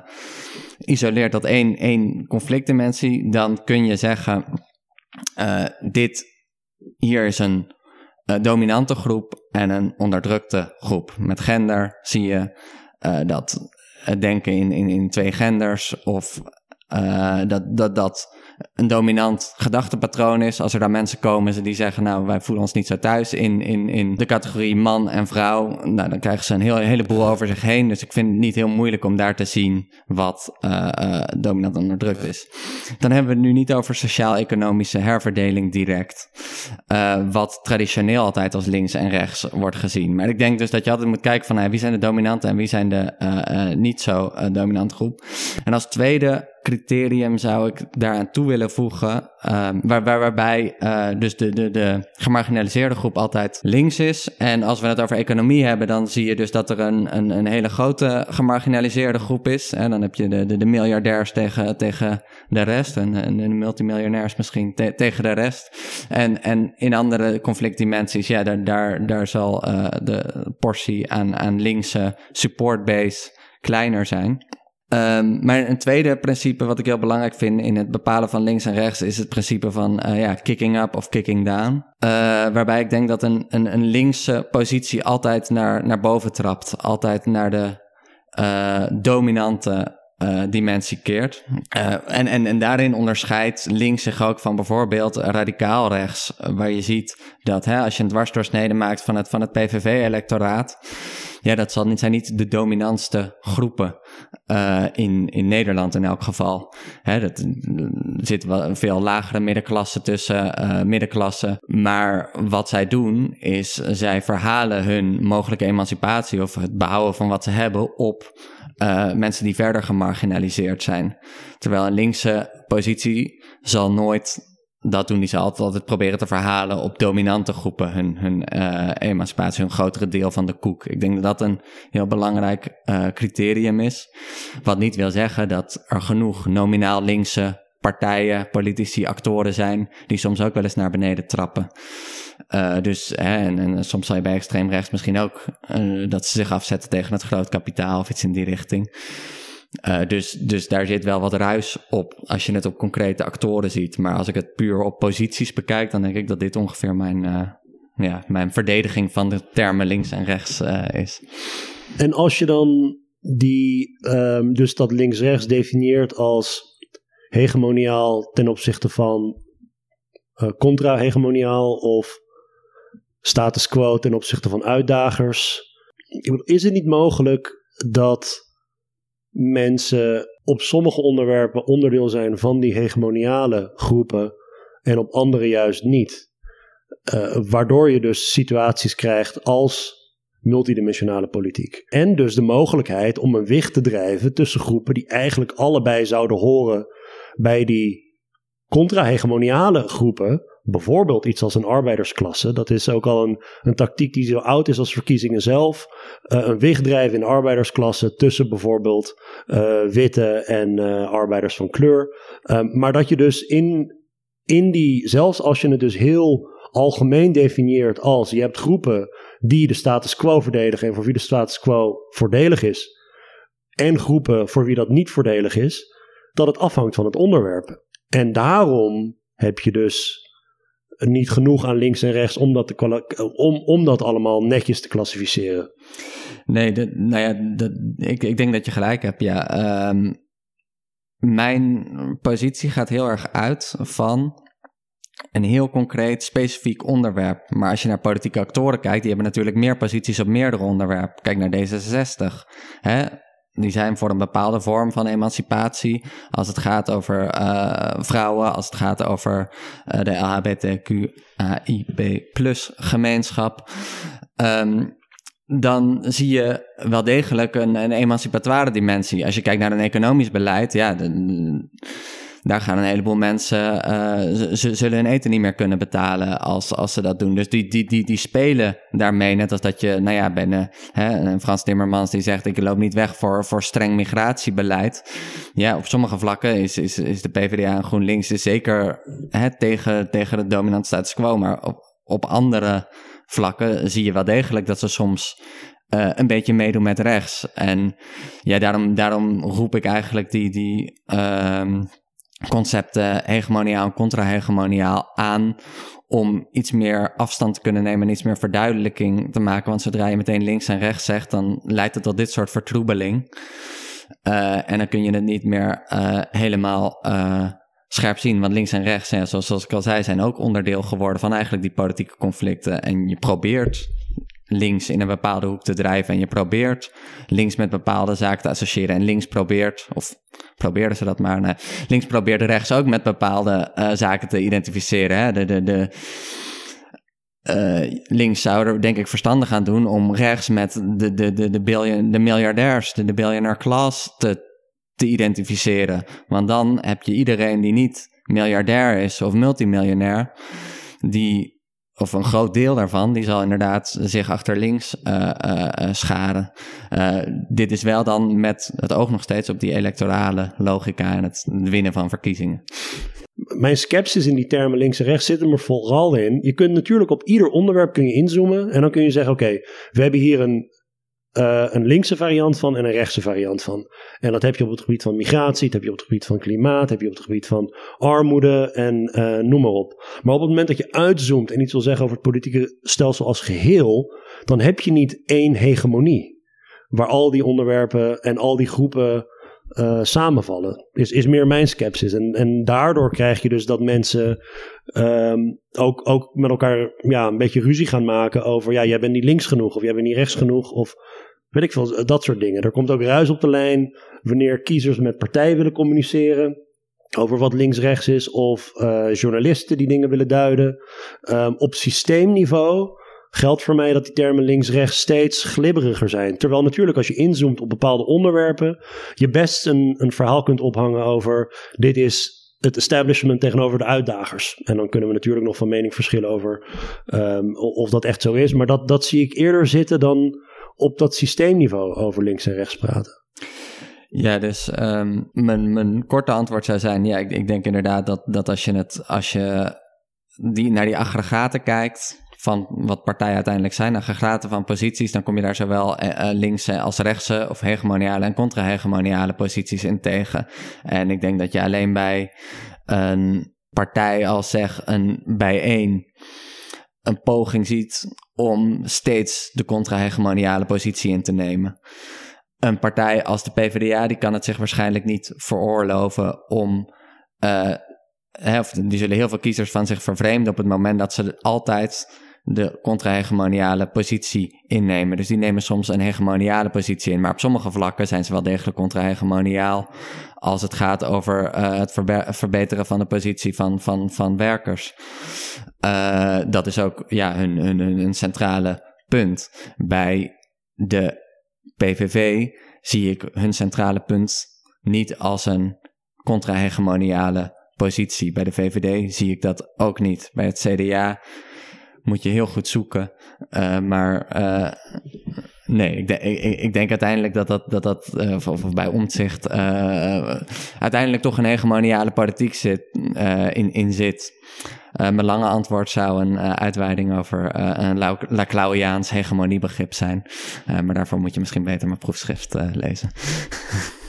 isoleert tot één, één conflictdimensie, dan kun je zeggen: uh, dit hier is een dominante groep en een onderdrukte groep. Met gender zie je dat denken in, in, in twee genders of dat, dat, dat een dominant gedachtepatroon is. Als er daar mensen komen die zeggen, nou, wij voelen ons niet zo thuis in, in, in de categorie man en vrouw. Nou, dan krijgen ze een heel, heleboel over zich heen. Dus ik vind het niet heel moeilijk om daar te zien wat uh, dominant onderdrukt is. Dan hebben we het nu niet over sociaal-economische herverdeling direct. Uh, wat traditioneel altijd als links en rechts wordt gezien. Maar ik denk dus dat je altijd moet kijken van, wie zijn de dominante en wie zijn de niet zo dominante groep. En als tweede criterium zou ik daaraan toe willen voegen. Um, waar, waar, waarbij uh, dus de, de, de gemarginaliseerde groep altijd links is. En als we het over economie hebben, dan zie je dus dat er een, een, een hele grote gemarginaliseerde groep is. En dan heb je de, de, de miljardairs tegen, tegen de rest. En, en de multimiljonairs misschien te, tegen de rest. En, en in andere conflictdimensies, ja, daar, daar, daar zal uh, de portie aan, aan linkse supportbase kleiner zijn. Um, maar een tweede principe wat ik heel belangrijk vind in het bepalen van links en rechts is het principe van uh, ja, kicking up of kicking down. Uh, waarbij ik denk dat een, een, een linkse positie altijd naar, naar boven trapt, altijd naar de uh, dominante dimensie keert. En, en, en daarin onderscheidt links zich ook van bijvoorbeeld radicaal rechts, waar je ziet dat hè, als je een dwarsdoorsnede maakt van het, van het PVV-electoraat, ja, dat zal zijn niet de dominantste groepen uh, in, in Nederland in elk geval. Dat, er zit wel veel lagere middenklasse tussen, uh, middenklasse. Maar wat zij doen is, zij verhalen hun mogelijke emancipatie of het behouden van wat ze hebben op uh, mensen die verder gemarginaliseerd zijn. Terwijl een linkse positie zal nooit dat doen. Die zal altijd, altijd proberen te verhalen op dominante groepen hun, hun uh, emancipatie, hun grotere deel van de koek. Ik denk dat dat een heel belangrijk uh, criterium is. Wat niet wil zeggen dat er genoeg nominaal linkse partijen, politici, actoren zijn die soms ook wel eens naar beneden trappen. Uh, dus, hè, en, en, soms zal je bij extreem rechts misschien ook dat ze zich afzetten tegen het groot kapitaal of iets in die richting. Uh, dus, dus daar zit wel wat ruis op als je het op concrete actoren ziet. Maar als ik het puur op posities bekijk, dan denk ik dat dit ongeveer mijn, ja, mijn verdediging van de termen links en rechts is. En als je dan die, um, dus dat links-rechts definieert als hegemoniaal ten opzichte van contra-hegemoniaal of status quo ten opzichte van uitdagers. Is het niet mogelijk dat mensen op sommige onderwerpen onderdeel zijn van die hegemoniale groepen en op andere juist niet. Uh, waardoor je dus situaties krijgt als multidimensionale politiek. En dus de mogelijkheid om een wicht te drijven tussen groepen die eigenlijk allebei zouden horen bij die contra-hegemoniale groepen. Bijvoorbeeld iets als een arbeidersklasse. Dat is ook al een, een tactiek die zo oud is als verkiezingen zelf. Uh, een drijven in arbeidersklasse tussen bijvoorbeeld uh, witte en uh, arbeiders van kleur. maar dat je dus in, in die, zelfs als je het dus heel algemeen definieert als je hebt groepen die de status quo verdedigen en voor wie de status quo voordelig is, en groepen voor wie dat niet voordelig is, dat het afhangt van het onderwerp. En daarom heb je dus niet genoeg aan links en rechts om dat, om, om dat allemaal netjes te klassificeren. Nee, de, nou ja, de, ik, ik denk dat je gelijk hebt. Ja, um, mijn positie gaat heel erg uit van een heel concreet, specifiek onderwerp. Maar als je naar politieke actoren kijkt, die hebben natuurlijk meer posities op meerdere onderwerpen. Kijk naar D66. Hè? Die zijn voor een bepaalde vorm van emancipatie. Als het gaat over uh, vrouwen, als het gaat over uh, de LHBTQAIB plus gemeenschap. Um, dan zie je wel degelijk een, een emancipatoire dimensie. Als je kijkt naar een economisch beleid, ja, daar gaan een heleboel mensen, uh, ze zullen hun eten niet meer kunnen betalen als, als ze dat doen. Dus die, die, die, die spelen daarmee, net als dat je, nou ja, ben, uh, hè, Frans Timmermans die zegt, ik loop niet weg voor, voor streng migratiebeleid. Ja, op sommige vlakken is, is, is de PvdA en GroenLinks is zeker hè, tegen, tegen de dominante status quo, maar op, op andere vlakken zie je wel degelijk dat ze soms uh, een beetje meedoen met rechts. En ja, daarom, daarom roep ik eigenlijk die, die uh, concepten hegemoniaal en contra-hegemoniaal aan om iets meer afstand te kunnen nemen en iets meer verduidelijking te maken. Want zodra je meteen links en rechts zegt, dan leidt het tot dit soort vertroebeling. Uh, en dan kun je het niet meer uh, helemaal scherp zien. Want links en rechts, zoals, zoals ik al zei, zijn ook onderdeel geworden van eigenlijk die politieke conflicten. En je probeert links in een bepaalde hoek te drijven en je probeert links met bepaalde zaken te associëren en links probeert, of probeerden ze dat maar, nee, links probeerde rechts ook met bepaalde uh, zaken te identificeren. Hè? De, de, de, uh, links zou er denk ik verstandig aan doen om rechts met de, de, de, de, billion, de miljardairs, de, de billionaire class te, te identificeren. Want dan heb je iedereen die niet miljardair is of multimiljonair, die of een groot deel daarvan, die zal inderdaad zich achter links uh, scharen. Dit is wel dan met het oog nog steeds op die electorale logica en het winnen van verkiezingen. Mijn sceptisch in die termen links en rechts zit er vooral in. Je kunt natuurlijk op ieder onderwerp kun je inzoomen en dan kun je zeggen: oké, we hebben hier een uh, een linkse variant van en een rechtse variant van. En dat heb je op het gebied van migratie, dat heb je op het gebied van klimaat, heb je op het gebied van armoede en uh, noem maar op. Maar op het moment dat je uitzoomt en iets wil zeggen over het politieke stelsel als geheel, dan heb je niet één hegemonie. Waar al die onderwerpen en al die groepen uh, samenvallen. Is, is meer mijn sceptisch. En, en daardoor krijg je dus dat mensen um, ook, ook met elkaar ja, een beetje ruzie gaan maken over... ja, jij bent niet links genoeg of jij bent niet rechts genoeg of weet ik veel, dat soort dingen. Er komt ook ruis op de lijn wanneer kiezers met partijen willen communiceren over wat links-rechts is of uh, journalisten die dingen willen duiden. Um, op systeemniveau geldt voor mij dat die termen links-rechts steeds glibberiger zijn. Terwijl natuurlijk als je inzoomt op bepaalde onderwerpen, je best een, een verhaal kunt ophangen over dit is het establishment tegenover de uitdagers. En dan kunnen we natuurlijk nog van mening verschillen over um, of dat echt zo is. Maar dat, dat zie ik eerder zitten dan op dat systeemniveau over links en rechts praten. Ja, dus um, mijn, mijn korte antwoord zou zijn: ja, ik, ik denk inderdaad dat, dat als je het, als je die, naar die aggregaten kijkt, van wat partijen uiteindelijk zijn, aggregaten van posities, dan kom je daar zowel uh, linkse als rechtse of hegemoniale en contra-hegemoniale posities in tegen. En ik denk dat je alleen bij een partij als zeg een bijeen een poging ziet om steeds de contra-hegemoniale positie in te nemen. Een partij als de PvdA, die kan het zich waarschijnlijk niet veroorloven om of die zullen heel veel kiezers van zich vervreemden op het moment dat ze altijd de contra-hegemoniale positie innemen. Dus die nemen soms een hegemoniale positie in. Maar op sommige vlakken zijn ze wel degelijk contra-hegemoniaal. Als het gaat over uh, het verbeteren van de positie van, van, van werkers. Uh, dat is ook ja, hun, hun, hun centrale punt. Bij de PVV zie ik hun centrale punt niet als een contra-hegemoniale positie. Bij de VVD zie ik dat ook niet. Bij het CDA moet je heel goed zoeken. Uh, maar uh, nee, ik, ik, ik, denk uiteindelijk dat dat, dat, dat of, of, bij omzicht uiteindelijk toch een hegemoniale politiek zit, in, in zit. mijn lange antwoord zou een uitweiding over een Laclauiaans hegemoniebegrip zijn. maar daarvoor moet je misschien beter mijn proefschrift lezen.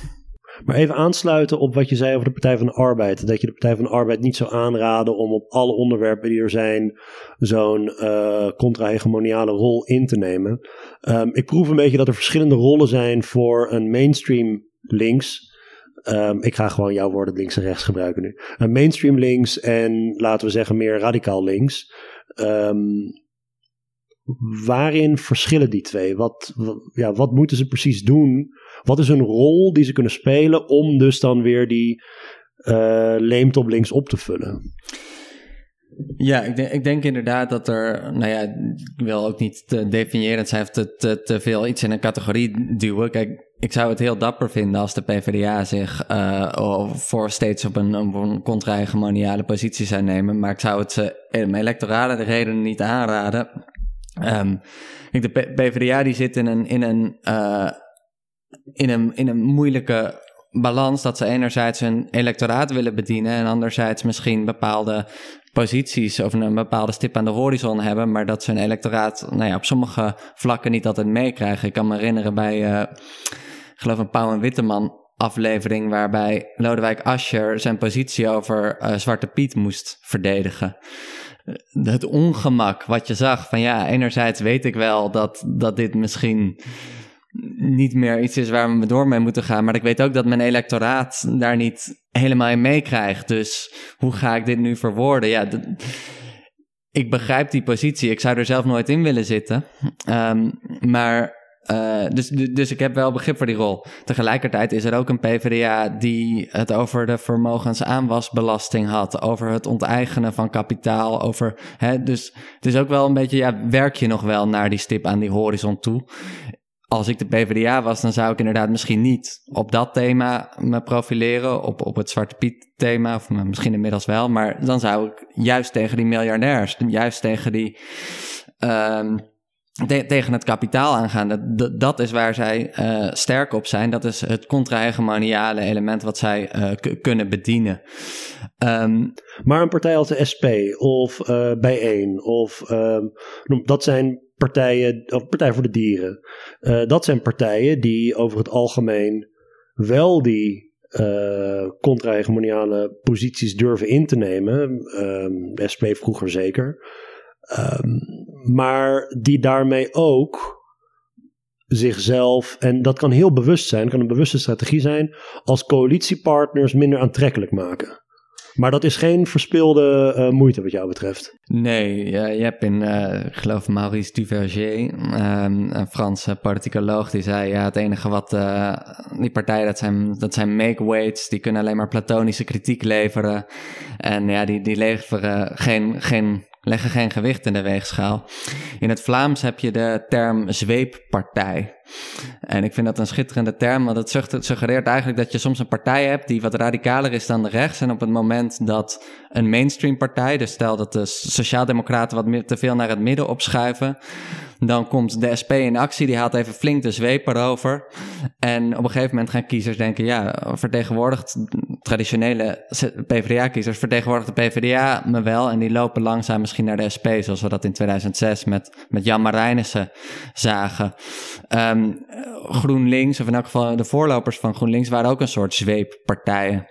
Maar even aansluiten op wat je zei over de Partij van de Arbeid. Dat je de Partij van de Arbeid niet zou aanraden om op alle onderwerpen die er zijn zo'n uh, contra-hegemoniale rol in te nemen. Um, ik proef een beetje dat er verschillende rollen zijn voor een mainstream links. Um, ik ga gewoon jouw woorden links en rechts gebruiken nu. Een mainstream links en laten we zeggen meer radicaal links. Um, waarin verschillen die twee? Wat, ja, wat moeten ze precies doen? Wat is een rol die ze kunnen spelen om dus dan weer die uh, leemte op links op te vullen? Ja, ik denk, ik denk inderdaad dat er, nou ja, ik wil ook niet te definiërend zijn of te, te, veel iets in een categorie duwen. Kijk, ik zou het heel dapper vinden als de PvdA zich uh, voor steeds op een, contra-hegemoniale positie zou nemen. Maar ik zou het ze om electorale redenen niet aanraden. Um, de PvdA die zit in een, in een uh, in een, in een moeilijke balans dat ze enerzijds hun electoraat willen bedienen en anderzijds misschien bepaalde posities of een bepaalde stip aan de horizon hebben, maar dat ze hun electoraat nou ja, op sommige vlakken niet altijd meekrijgen. Ik kan me herinneren bij, uh, ik geloof een Pauw en Witteman aflevering waarbij Lodewijk Asscher zijn positie over uh, Zwarte Piet moest verdedigen. Het ongemak wat je zag van ja, enerzijds weet ik wel dat, dat dit misschien niet meer iets is waar we door mee moeten gaan. Maar ik weet ook dat mijn electoraat daar niet helemaal in meekrijgt. Dus hoe ga ik dit nu verwoorden? Ja, ik begrijp die positie. Ik zou er zelf nooit in willen zitten. Um, maar. Uh, dus, dus ik heb wel begrip voor die rol. Tegelijkertijd is er ook een PvdA die het over de vermogensaanwasbelasting had. Over het onteigenen van kapitaal. Over, hè, dus het is ook wel een beetje, ja, werk je nog wel naar die stip aan die horizon toe? Als ik de PvdA was, dan zou ik inderdaad misschien niet op dat thema me profileren, op, op het Zwarte Piet thema, of misschien inmiddels wel, maar dan zou ik juist tegen die miljardairs, juist tegen die, um, tegen het kapitaal aangaan. Dat, dat is waar zij uh, sterk op zijn. Dat is het contra-hegemoniale element wat zij uh, kunnen bedienen. Um, maar een partij als de SP of uh, Bijeen of um, dat zijn partijen, of Partij voor de Dieren. Uh, dat zijn partijen die over het algemeen wel die uh, contra-hegemoniale posities durven in te nemen. Um, de SP vroeger zeker. Um, maar die daarmee ook zichzelf, en dat kan heel bewust zijn, kan een bewuste strategie zijn, als coalitiepartners minder aantrekkelijk maken. Maar dat is geen verspilde uh, moeite wat jou betreft. Nee, ja, je hebt in, uh, geloof Maurice Duverger, um, een Franse politicoloog, die zei, ja, het enige wat uh, die partijen, dat zijn, dat zijn make-weights, die kunnen alleen maar platonische kritiek leveren. En ja, die, die leveren geen, geen leggen geen gewicht in de weegschaal. In het Vlaams heb je de term zweeppartij. En ik vind dat een schitterende term, want het suggereert eigenlijk dat je soms een partij hebt die wat radicaler is dan de rechts. En op het moment dat een mainstream partij, dus stel dat de Sociaaldemocraten wat te veel naar het midden opschuiven, dan komt de SP in actie, die haalt even flink de zweep erover. En op een gegeven moment gaan kiezers denken, ja, vertegenwoordigt traditionele PvdA-kiezers, vertegenwoordigt de PvdA me wel. En die lopen langzaam misschien naar de SP, zoals we dat in 2006 met, met Jan Marijnissen zagen. Um, GroenLinks, of in elk geval de voorlopers van GroenLinks, waren ook een soort zweeppartijen.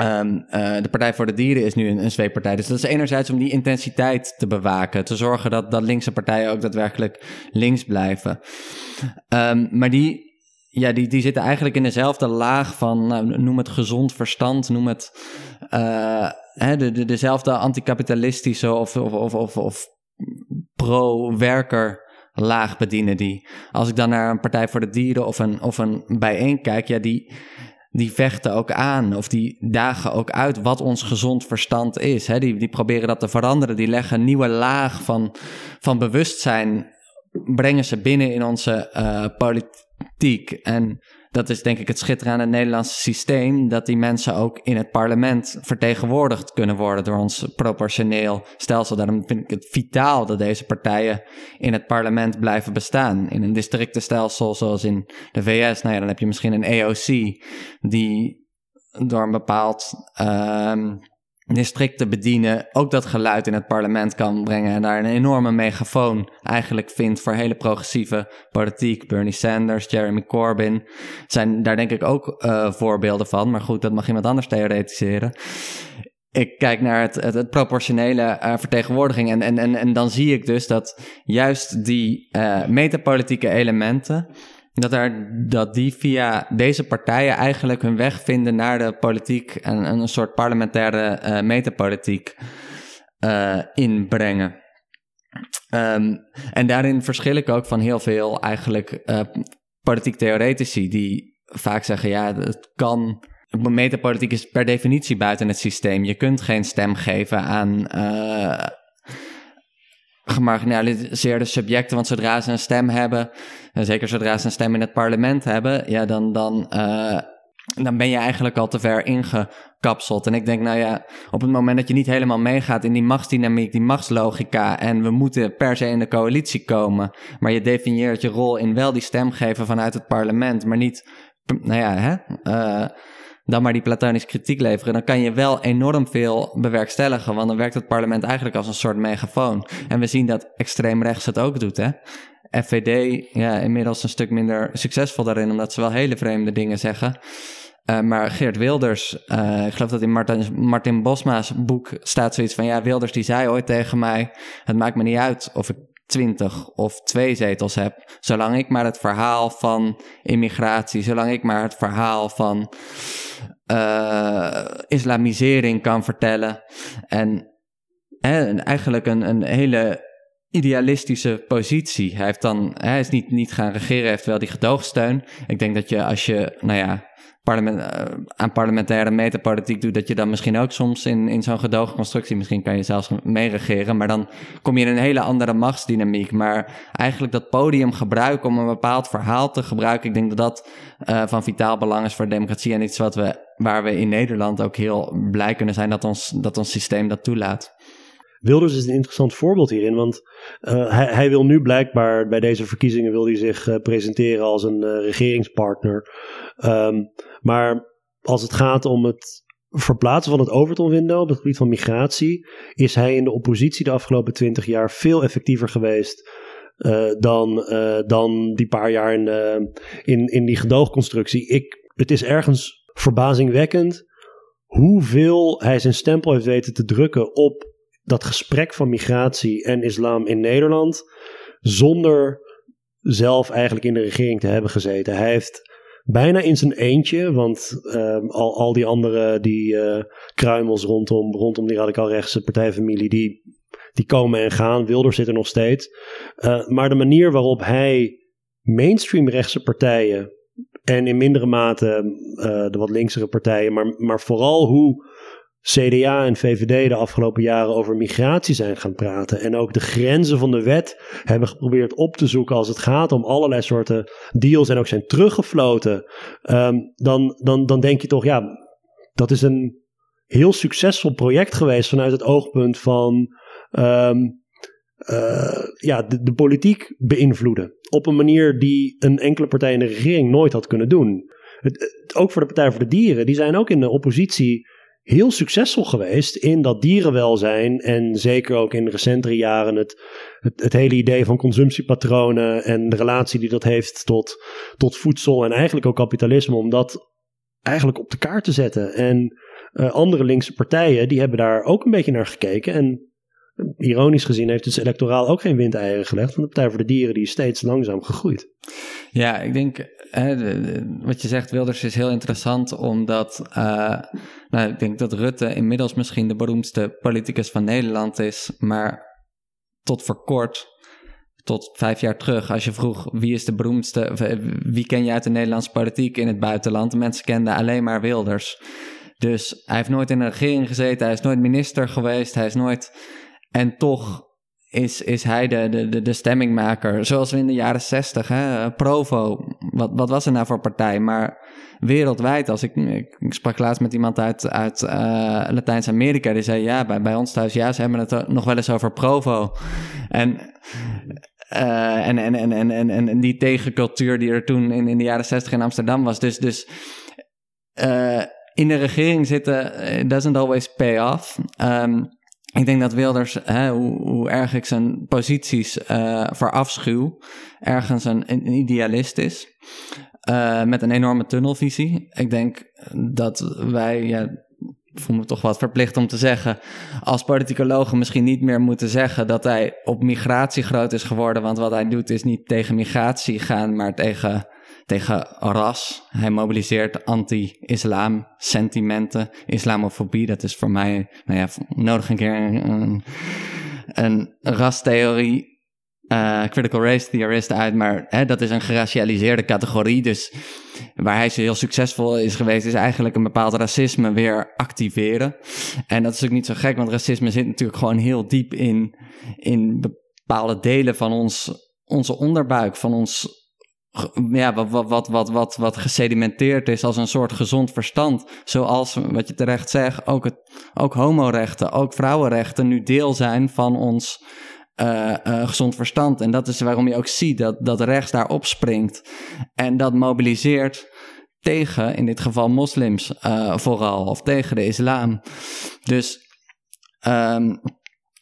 Um, uh, de Partij voor de Dieren is nu een, een zweeppartij. Dus dat is enerzijds om die intensiteit te bewaken. Te zorgen dat, dat linkse partijen ook daadwerkelijk links blijven. Um, maar die, ja, die, die zitten eigenlijk in dezelfde laag van, nou, noem het gezond verstand, noem het uh, hè, de, de, dezelfde anticapitalistische of, of, of, of, of pro-werker laag bedienen die. Als ik dan naar een Partij voor de Dieren of een, of een bijeen kijk, ja, die, die vechten ook aan of die dagen ook uit wat ons gezond verstand is. Hè? Die, die proberen dat te veranderen, die leggen een nieuwe laag van, van bewustzijn, brengen ze binnen in onze uh, politiek. En dat is denk ik het schitterende aan het Nederlandse systeem, dat die mensen ook in het parlement vertegenwoordigd kunnen worden door ons proportioneel stelsel. Daarom vind ik het vitaal dat deze partijen in het parlement blijven bestaan. In een districtenstelsel zoals in de VS, nou ja, dan heb je misschien een AOC die door een bepaald um, districten bedienen, ook dat geluid in het parlement kan brengen en daar een enorme megafoon eigenlijk vindt voor hele progressieve politiek. Bernie Sanders, Jeremy Corbyn zijn daar denk ik ook uh, voorbeelden van, maar goed, dat mag iemand anders theoretiseren. Ik kijk naar het, het, proportionele uh, vertegenwoordiging en, en, en, en dan zie ik dus dat juist die uh, metapolitieke elementen dat, er, dat die via deze partijen eigenlijk hun weg vinden naar de politiek en een soort parlementaire uh, metapolitiek uh, inbrengen. Um, en daarin verschil ik ook van heel veel eigenlijk uh, politiek theoretici die vaak zeggen, ja, het kan... Metapolitiek is per definitie buiten het systeem. Je kunt geen stem geven aan gemarginaliseerde subjecten. Want zodra ze een stem hebben, en zeker zodra ze een stem in het parlement hebben, ja, dan, dan, uh, dan ben je eigenlijk al te ver ingekapseld. En ik denk, nou ja, op het moment dat je niet helemaal meegaat in die machtsdynamiek, die machtslogica, en we moeten per se in de coalitie komen, maar je definieert je rol in wel die stem geven vanuit het parlement, maar niet, nou ja, hè. Uh, dan maar die platonische kritiek leveren, dan kan je wel enorm veel bewerkstelligen. Want dan werkt het parlement eigenlijk als een soort megafoon. En we zien dat extreem rechts het ook doet, hè. FVD, ja, inmiddels een stuk minder succesvol daarin, omdat ze wel hele vreemde dingen zeggen. Uh, maar Geert Wilders, uh, ik geloof dat in Martin, Martin Bosma's boek staat zoiets van: ja, Wilders die zei ooit tegen mij: Het maakt me niet uit of ik 20 of twee zetels heb, zolang ik maar het verhaal van immigratie, zolang ik maar het verhaal van uh, islamisering kan vertellen. En, hè, eigenlijk een, een hele idealistische positie. Hij, heeft dan, hij is niet, niet gaan regeren, hij heeft wel die gedoogsteun. Ik denk dat je als je, nou ja, parlement, uh, aan parlementaire metapolitiek doet, dat je dan misschien ook soms in, in zo'n gedoogconstructie, misschien kan je zelfs meeregeren, maar dan kom je in een hele andere machtsdynamiek. Maar eigenlijk dat podium gebruiken om een bepaald verhaal te gebruiken, ik denk dat dat uh, van vitaal belang is voor de democratie en iets wat we, waar we in Nederland ook heel blij kunnen zijn dat ons, dat ons systeem dat toelaat. Wilders is een interessant voorbeeld hierin, want uh, hij, hij, wil nu blijkbaar bij deze verkiezingen wil hij zich uh, presenteren als een uh, regeringspartner. Um, maar als het gaat om het verplaatsen van het Overton-window op het gebied van migratie, is hij in de oppositie de afgelopen twintig jaar veel effectiever geweest dan, dan die paar jaar in, in, in die gedoogconstructie. Ik, het is ergens verbazingwekkend hoeveel hij zijn stempel heeft weten te drukken op dat gesprek van migratie en islam in Nederland zonder zelf eigenlijk in de regering te hebben gezeten. Hij heeft bijna in zijn eentje, want uh, al, al die andere die uh, kruimels rondom, rondom die radicaal-rechtse partijfamilie, die, die komen en gaan. Wilders zit er nog steeds. Uh, maar de manier waarop hij mainstream rechtse partijen en in mindere mate de wat linksere partijen, maar, maar vooral hoe CDA en VVD de afgelopen jaren over migratie zijn gaan praten. En ook de grenzen van de wet hebben geprobeerd op te zoeken als het gaat om allerlei soorten deals en ook zijn teruggefloten. Um, dan, dan, dan denk je toch, ja, dat is een heel succesvol project geweest vanuit het oogpunt van um, uh, ja, de, de, politiek beïnvloeden. Op een manier die een enkele partij in de regering nooit had kunnen doen. Het, ook voor de Partij voor de Dieren, die zijn ook in de oppositie heel succesvol geweest in dat dierenwelzijn. En zeker ook in recentere jaren het, het, het, hele idee van consumptiepatronen en de relatie die dat heeft tot, tot voedsel en eigenlijk ook kapitalisme. Om dat eigenlijk op de kaart te zetten. En uh, andere linkse partijen die hebben daar ook een beetje naar gekeken. En ironisch gezien heeft het electoraal ook geen windeieren gelegd. Want de Partij voor de Dieren die is steeds langzaam gegroeid. Ja, ik denk, hè, wat je zegt Wilders is heel interessant. Omdat, uh, nou, ik denk dat Rutte inmiddels misschien de beroemdste politicus van Nederland is. Maar tot voor kort, tot vijf jaar terug, als je vroeg wie is de beroemdste, wie ken je uit de Nederlandse politiek in het buitenland, mensen kenden alleen maar Wilders. Dus hij heeft nooit in een regering gezeten, hij is nooit minister geweest, hij is nooit. En toch is, is hij de, de, de, stemmingmaker. Zoals we in de jaren zestig, Provo, wat, wat was er nou voor partij? Maar wereldwijd, als ik, ik, sprak laatst met iemand uit, uit uh, Latijns-Amerika, die zei ja, bij, bij ons thuis, ja, ze hebben het nog wel eens over Provo. En uh, en, en, en, en, en, en die tegencultuur die er toen in, in de jaren zestig in Amsterdam was. Dus, dus uh, in de regering zitten doesn't always pay off. Um, ik denk dat Wilders, hè, hoe, hoe, erg ik zijn posities uh, verafschuw, ergens een, een idealist is. Uh, met een enorme tunnelvisie. Ik denk dat wij, ja, voel me toch wat verplicht om te zeggen, als politicologen misschien niet meer moeten zeggen dat hij op migratie groot is geworden. Want wat hij doet is niet tegen migratie gaan, maar tegen tegen ras. Hij mobiliseert anti-islam sentimenten, islamofobie. Dat is voor mij, nou ja, nodig een keer een, een rastheorie. Uh, critical race theorist uit, maar hè, dat is een geracialiseerde categorie. Dus waar hij zo heel succesvol is geweest, is eigenlijk een bepaald racisme weer activeren. En dat is ook niet zo gek, want racisme zit natuurlijk gewoon heel diep in, in bepaalde delen van ons, onze onderbuik, van ons ja, wat, wat, wat, wat, wat, wat gesedimenteerd is als een soort gezond verstand. Zoals, wat je terecht zegt, ook, het, ook homorechten, ook vrouwenrechten nu deel zijn van ons uh, uh, gezond verstand. En dat is waarom je ook ziet dat, dat rechts daar opspringt en dat mobiliseert tegen, in dit geval moslims uh, vooral, of tegen de islam. Dus um,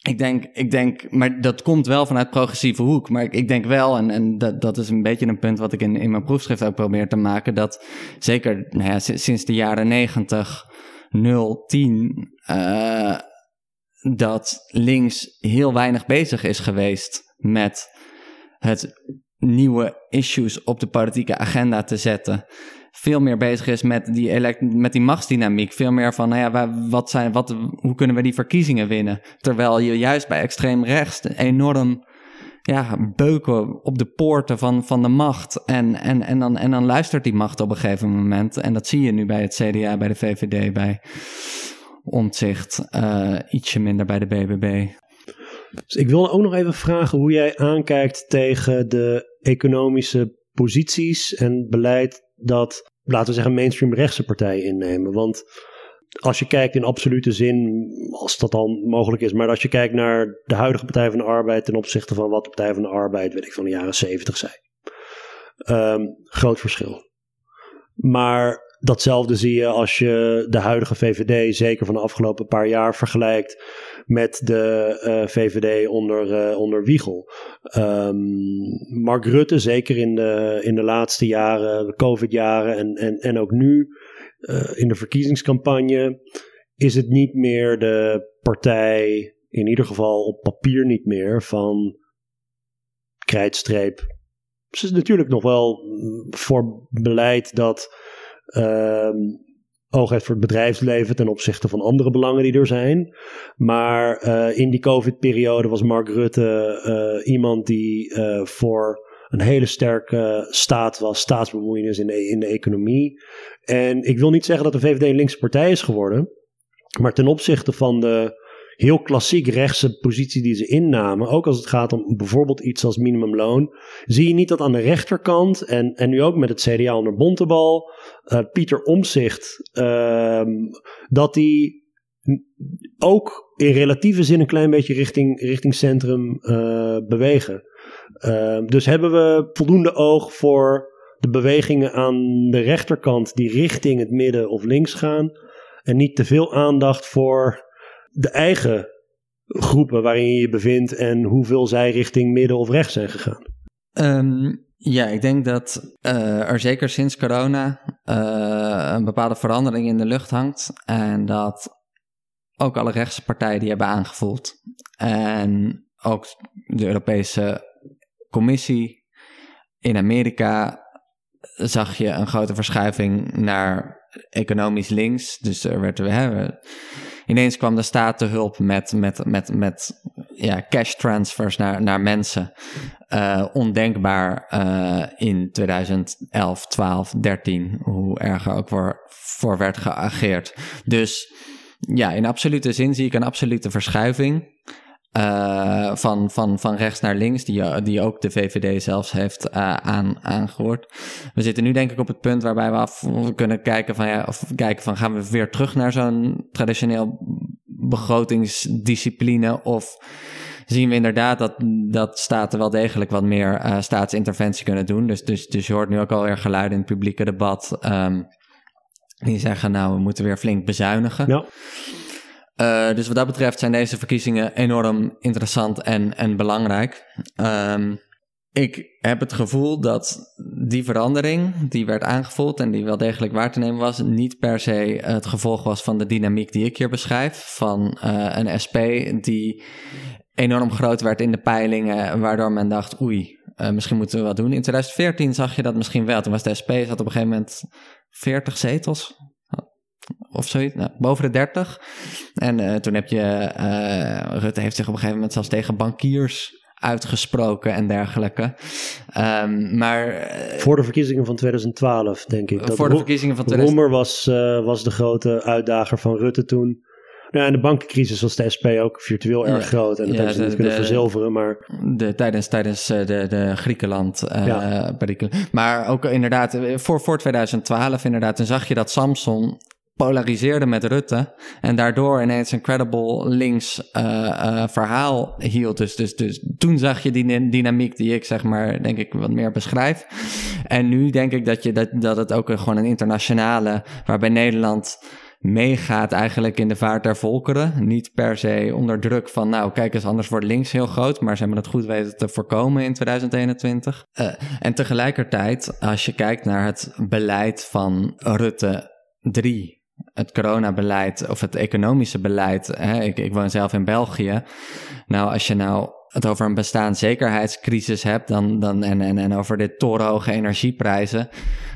ik denk, ik denk, maar dat komt wel vanuit progressieve hoek. Maar ik, denk wel, en, en dat, dat is een beetje een punt wat ik in, in mijn proefschrift ook probeer te maken, dat zeker nou ja, sinds de jaren 90, 0, 10, uh, dat links heel weinig bezig is geweest met het nieuwe issues op de politieke agenda te zetten veel meer bezig is met die, met die machtsdynamiek. Veel meer van, nou ja, wat zijn, wat, hoe kunnen we die verkiezingen winnen? Terwijl je juist bij extreem rechts enorm ja, beuken op de poorten van, van de macht. En, en, en, dan, en dan luistert die macht op een gegeven moment. En dat zie je nu bij het CDA, bij de VVD, bij Omtzigt, uh, ietsje minder bij de BBB. Dus ik wil ook nog even vragen hoe jij aankijkt tegen de economische posities en beleid dat, laten we zeggen, mainstream rechtse partijen innemen. Want als je kijkt in absolute zin, als dat dan mogelijk is, maar als je kijkt naar de huidige Partij van de Arbeid ten opzichte van wat de Partij van de Arbeid, weet ik, van de jaren zeventig zei. Um, groot verschil. Maar datzelfde zie je als je de huidige VVD, zeker van de afgelopen paar jaar, vergelijkt met de uh, VVD onder, uh, onder Wiegel. Um, Mark Rutte, zeker in de, in de laatste jaren, de COVID-jaren en, en, en ook nu uh, in de verkiezingscampagne, is het niet meer de partij, in ieder geval op papier niet meer, van krijtstreep. Ze is natuurlijk nog wel voor beleid dat um, voor het bedrijfsleven ten opzichte van andere belangen die er zijn. Maar uh, in die COVID-periode was Mark Rutte uh, iemand die uh, voor een hele sterke staat was, staatsbemoeienis in de, in de economie. En ik wil niet zeggen dat de VVD een linkse partij is geworden. Maar ten opzichte van de heel klassiek rechtse positie die ze innamen, ook als het gaat om bijvoorbeeld iets als minimumloon, zie je niet dat aan de rechterkant en, en nu ook met het CDA onder Bontebal, uh, Pieter Omzicht, uh, dat die ook in relatieve zin een klein beetje richting, richting centrum uh, bewegen. Uh, dus hebben we voldoende oog voor de bewegingen aan de rechterkant die richting het midden of links gaan. En niet te veel aandacht voor de eigen groepen waarin je je bevindt en hoeveel zij richting midden of rechts zijn gegaan? Um, ja, ik denk dat uh, er zeker sinds corona uh, een bepaalde verandering in de lucht hangt. En dat ook alle rechtse partijen die hebben aangevoeld. En ook de Europese Commissie in Amerika zag je een grote verschuiving naar economisch links. Dus er werd, hè, ineens kwam de staat te hulp met, met, met, met ja, cash transfers naar, naar mensen. Uh, ondenkbaar uh, in 2011, 12, 13, hoe erger ook voor, voor werd geageerd. Dus ja, in absolute zin zie ik een absolute verschuiving. Uh, van, van, van rechts naar links, die, die ook de VVD zelfs heeft uh, aan, aangehoord. We zitten nu denk ik op het punt waarbij we af kunnen kijken van, ja, of kijken van gaan we weer terug naar zo'n traditioneel begrotingsdiscipline of zien we inderdaad dat, dat staten wel degelijk wat meer staatsinterventie kunnen doen. Dus, dus, dus je hoort nu ook alweer geluiden in het publieke debat um, die zeggen nou we moeten weer flink bezuinigen. Ja. Uh, dus wat dat betreft zijn deze verkiezingen enorm interessant en, en belangrijk. Um, ik heb het gevoel dat die verandering die werd aangevoeld en die wel degelijk waar te nemen was, niet per se het gevolg was van de dynamiek die ik hier beschrijf. Van uh, een SP die enorm groot werd in de peilingen, waardoor men dacht, oei, uh, misschien moeten we wat doen. In 2014 zag je dat misschien wel. Toen was de SP zat op een gegeven moment 40 zetels of zoiets, nou, boven de 30. En uh, toen heb je, uh, Rutte heeft zich op een gegeven moment zelfs tegen bankiers uitgesproken en dergelijke. Um, maar, uh, voor de verkiezingen van 2012, denk ik. Dat voor de verkiezingen van 2012. Roemer was, was de grote uitdager van Rutte toen. Ja, en de bankencrisis was de SP ook virtueel erg groot. En dat ja, hebben ze niet kunnen verzilveren, maar... De, tijdens tijdens de, de Griekenland uh, ja. Maar ook inderdaad, voor, voor 2012 inderdaad, toen zag je dat Samson polariseerde met Rutte en daardoor ineens een credible links uh, uh, verhaal hield. Dus, dus, dus toen zag je die dynamiek die ik zeg maar denk ik wat meer beschrijf. En nu denk ik dat, je, dat, dat het ook gewoon een internationale, waarbij Nederland meegaat eigenlijk in de vaart der volkeren. Niet per se onder druk van, nou kijk eens, anders wordt links heel groot. Maar ze hebben het goed weten te voorkomen in 2021. Uh, en tegelijkertijd, als je kijkt naar het beleid van Rutte 3 het coronabeleid of het economische beleid. Hè, ik, ik woon zelf in België. Nou, als je nou het over een bestaanszekerheidscrisis hebt dan, dan, en, en, en over de torenhoge energieprijzen,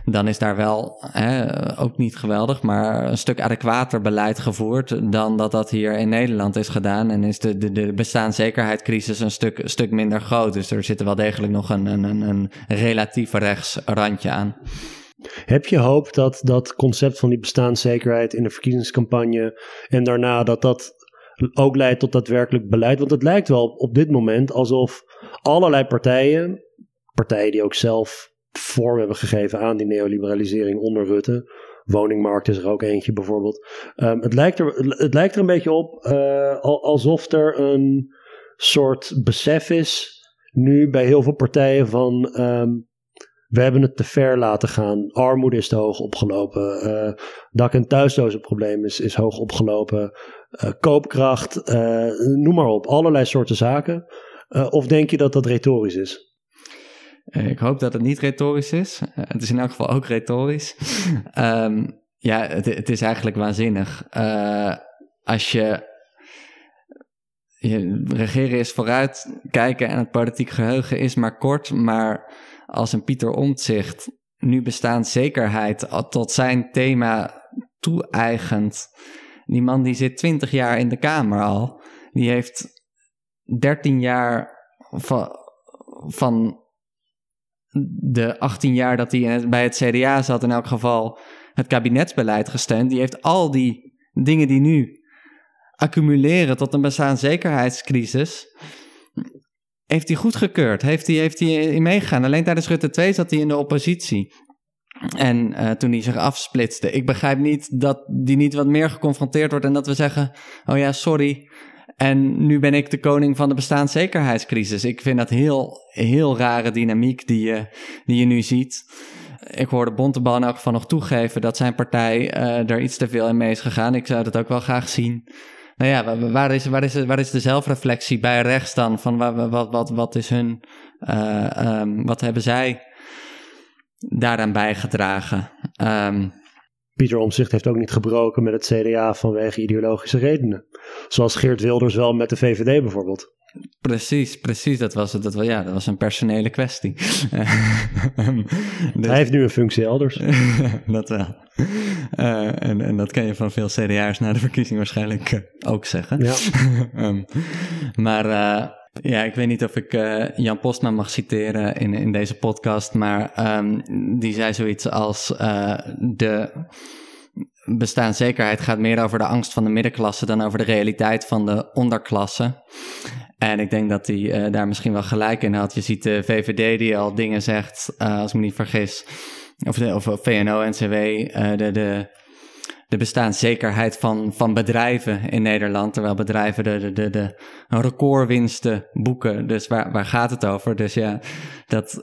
dan is daar wel hè, ook niet geweldig, maar een stuk adequater beleid gevoerd dan dat dat hier in Nederland is gedaan. En is de, de, de bestaanszekerheidscrisis een stuk, stuk minder groot. Dus er zit wel degelijk nog een, een, een relatief rechts randje aan. Heb je hoop dat dat concept van die bestaanszekerheid in de verkiezingscampagne en daarna dat dat ook leidt tot daadwerkelijk beleid? Want het lijkt wel op dit moment alsof allerlei partijen, partijen die ook zelf vorm hebben gegeven aan die neoliberalisering onder Rutte, woningmarkt is er ook eentje bijvoorbeeld. Um, het, lijkt er, het lijkt er een beetje op uh, alsof er een soort besef is nu bij heel veel partijen van um, we hebben het te ver laten gaan. Armoede is te hoog opgelopen. Uh, dak- en thuislozenprobleem is, is hoog opgelopen. Uh, koopkracht, uh, noem maar op. Allerlei soorten zaken. of denk je dat dat retorisch is? Ik hoop dat het niet retorisch is. het is in elk geval ook retorisch. um, ja, het, het, is eigenlijk waanzinnig. als je, je. Regeren is vooruit kijken en het politiek geheugen is maar kort, maar als een Pieter Omtzigt nu bestaanszekerheid tot zijn thema toe-eigent. Die man die zit 20 jaar in de Kamer al. Die heeft 13 jaar van, van de 18 jaar dat hij bij het CDA zat, in elk geval het kabinetsbeleid gesteund. Die heeft al die dingen die nu accumuleren tot een bestaanszekerheidscrisis heeft hij goedgekeurd. Heeft hij, heeft in meegegaan. Alleen tijdens Rutte 2 zat hij in de oppositie. En uh, toen hij zich afsplitste. Ik begrijp niet dat die niet wat meer geconfronteerd wordt en dat we zeggen: Oh ja, sorry. En nu ben ik de koning van de bestaanszekerheidscrisis. Ik vind dat heel, heel rare dynamiek die je, die je nu ziet. Ik hoorde Bontebal in elk geval nog toegeven dat zijn partij uh, er iets te veel in mee is gegaan. Ik zou dat ook wel graag zien. Nou ja, waar is, waar, is, waar is de zelfreflectie bij rechts dan? Van wat, wat, wat, is hun, uh, um, wat hebben zij daaraan bijgedragen? Um, Pieter Omzicht heeft ook niet gebroken met het CDA vanwege ideologische redenen. Zoals Geert Wilders wel met de VVD bijvoorbeeld. Precies, precies. Dat was, het. Dat, was, ja, dat was een personele kwestie. Dus, Hij heeft nu een functie elders. dat wel. Uh, en, en dat kan je van veel CDA's na de verkiezing waarschijnlijk uh, ook zeggen. Ja. um, maar uh, ja, ik weet niet of ik Jan Postma mag citeren in, in deze podcast, maar um, die zei zoiets als de bestaanszekerheid gaat meer over de angst van de middenklasse dan over de realiteit van de onderklasse. En ik denk dat hij uh, daar misschien wel gelijk in had. Je ziet de VVD die al dingen zegt, uh, als ik me niet vergis, of, de, of VNO-NCW, uh, eh, de, de, de bestaanszekerheid van, van bedrijven in Nederland. Terwijl bedrijven de, de, de, de recordwinsten boeken. Dus waar, waar gaat het over? Dus ja, dat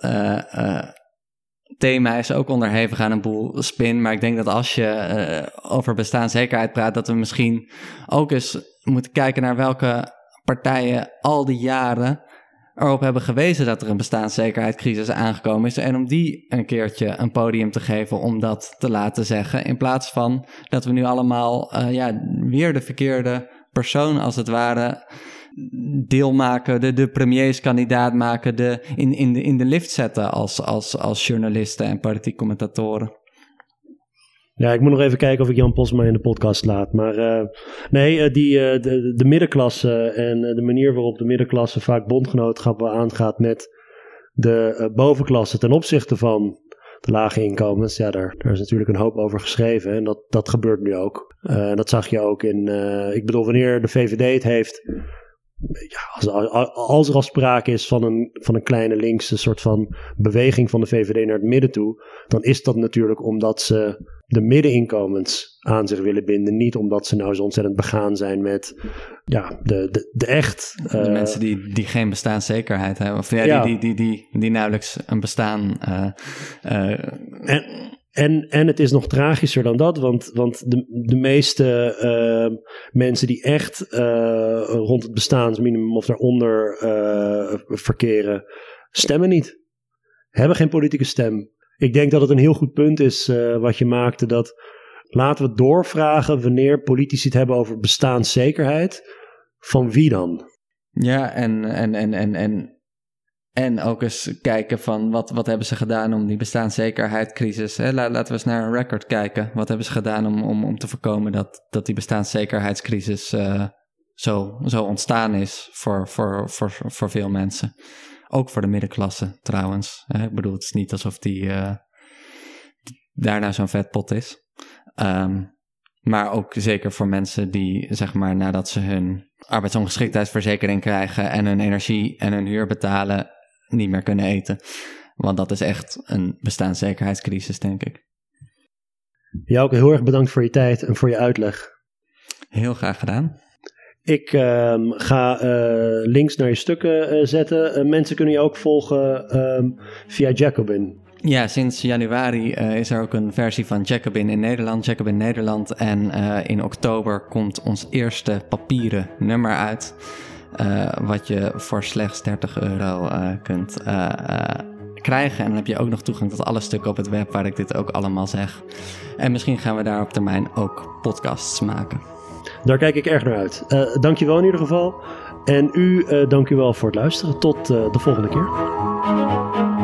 thema is ook onderhevig aan een boel spin. Maar ik denk dat als je over bestaanszekerheid praat, dat we misschien ook eens moeten kijken naar welke partijen al die jaren erop hebben gewezen dat er een bestaanszekerheidscrisis aangekomen is. En om die een keertje een podium te geven om dat te laten zeggen. In plaats van dat we nu allemaal uh, ja, weer de verkeerde persoon als het ware deel maken, de, de premierskandidaat maken, de, in, in, de, in de lift zetten als, als, als journalisten en politiek commentatoren. Ja, ik moet nog even kijken of ik Jan Posma in de podcast laat. Maar uh, nee, uh, die, uh, de, de middenklasse en de manier waarop de middenklasse vaak bondgenootschappen aangaat met de bovenklasse ten opzichte van de lage inkomens. Ja, daar, daar is natuurlijk een hoop over geschreven en dat, dat gebeurt nu ook. dat zag je ook in, ik bedoel, wanneer de VVD het heeft ja, als, als, er al sprake is van een, van een kleine linkse soort van beweging van de VVD naar het midden toe, dan is dat natuurlijk omdat ze de middeninkomens aan zich willen binden. Niet omdat ze nou zo ontzettend begaan zijn met ja, de, de, de echt. de eh, mensen die, die geen bestaanszekerheid hebben. Of ja, Die, die, die, die, die nauwelijks een bestaan. Uh, en, en, en het is nog tragischer dan dat, want, want de, de meeste uh, mensen die echt uh, rond het bestaansminimum of daaronder uh, verkeren, stemmen niet. Hebben geen politieke stem. Ik denk dat het een heel goed punt is wat je maakte, dat laten we doorvragen wanneer politici het hebben over bestaanszekerheid. Van wie dan? Ja, en, en, en, en, en en ook eens kijken van wat, wat hebben ze gedaan om die bestaanszekerheidscrisis. Hè? laten we eens naar een record kijken. Wat hebben ze gedaan om, om, om te voorkomen dat, dat die bestaanszekerheidscrisis uh, zo, zo ontstaan is voor, voor, voor, voor veel mensen. Ook voor de middenklasse trouwens. Hè? Ik bedoel, het is niet alsof die uh, daarna zo'n vetpot is. Um, maar ook zeker voor mensen die, zeg maar, nadat ze hun arbeidsongeschiktheidsverzekering krijgen en hun energie en hun huur betalen, niet meer kunnen eten. Want dat is echt een bestaanszekerheidscrisis, denk ik. Jou ook heel erg bedankt voor je tijd en voor je uitleg. Heel graag gedaan. Ik uh, ga uh, links naar je stukken uh, zetten. Uh, mensen kunnen je ook volgen um, via Jacobin. Ja, sinds januari is er ook een versie van Jacobin in Nederland, Jacobin Nederland. En in oktober komt ons eerste papieren nummer uit. Uh, wat je voor slechts 30 euro uh, kunt uh, krijgen. En dan heb je ook nog toegang tot alle stukken op het web waar ik dit ook allemaal zeg. En misschien gaan we daar op termijn ook podcasts maken. Daar kijk ik erg naar uit. dankjewel in ieder geval. En u, dank u wel voor het luisteren. Tot de volgende keer.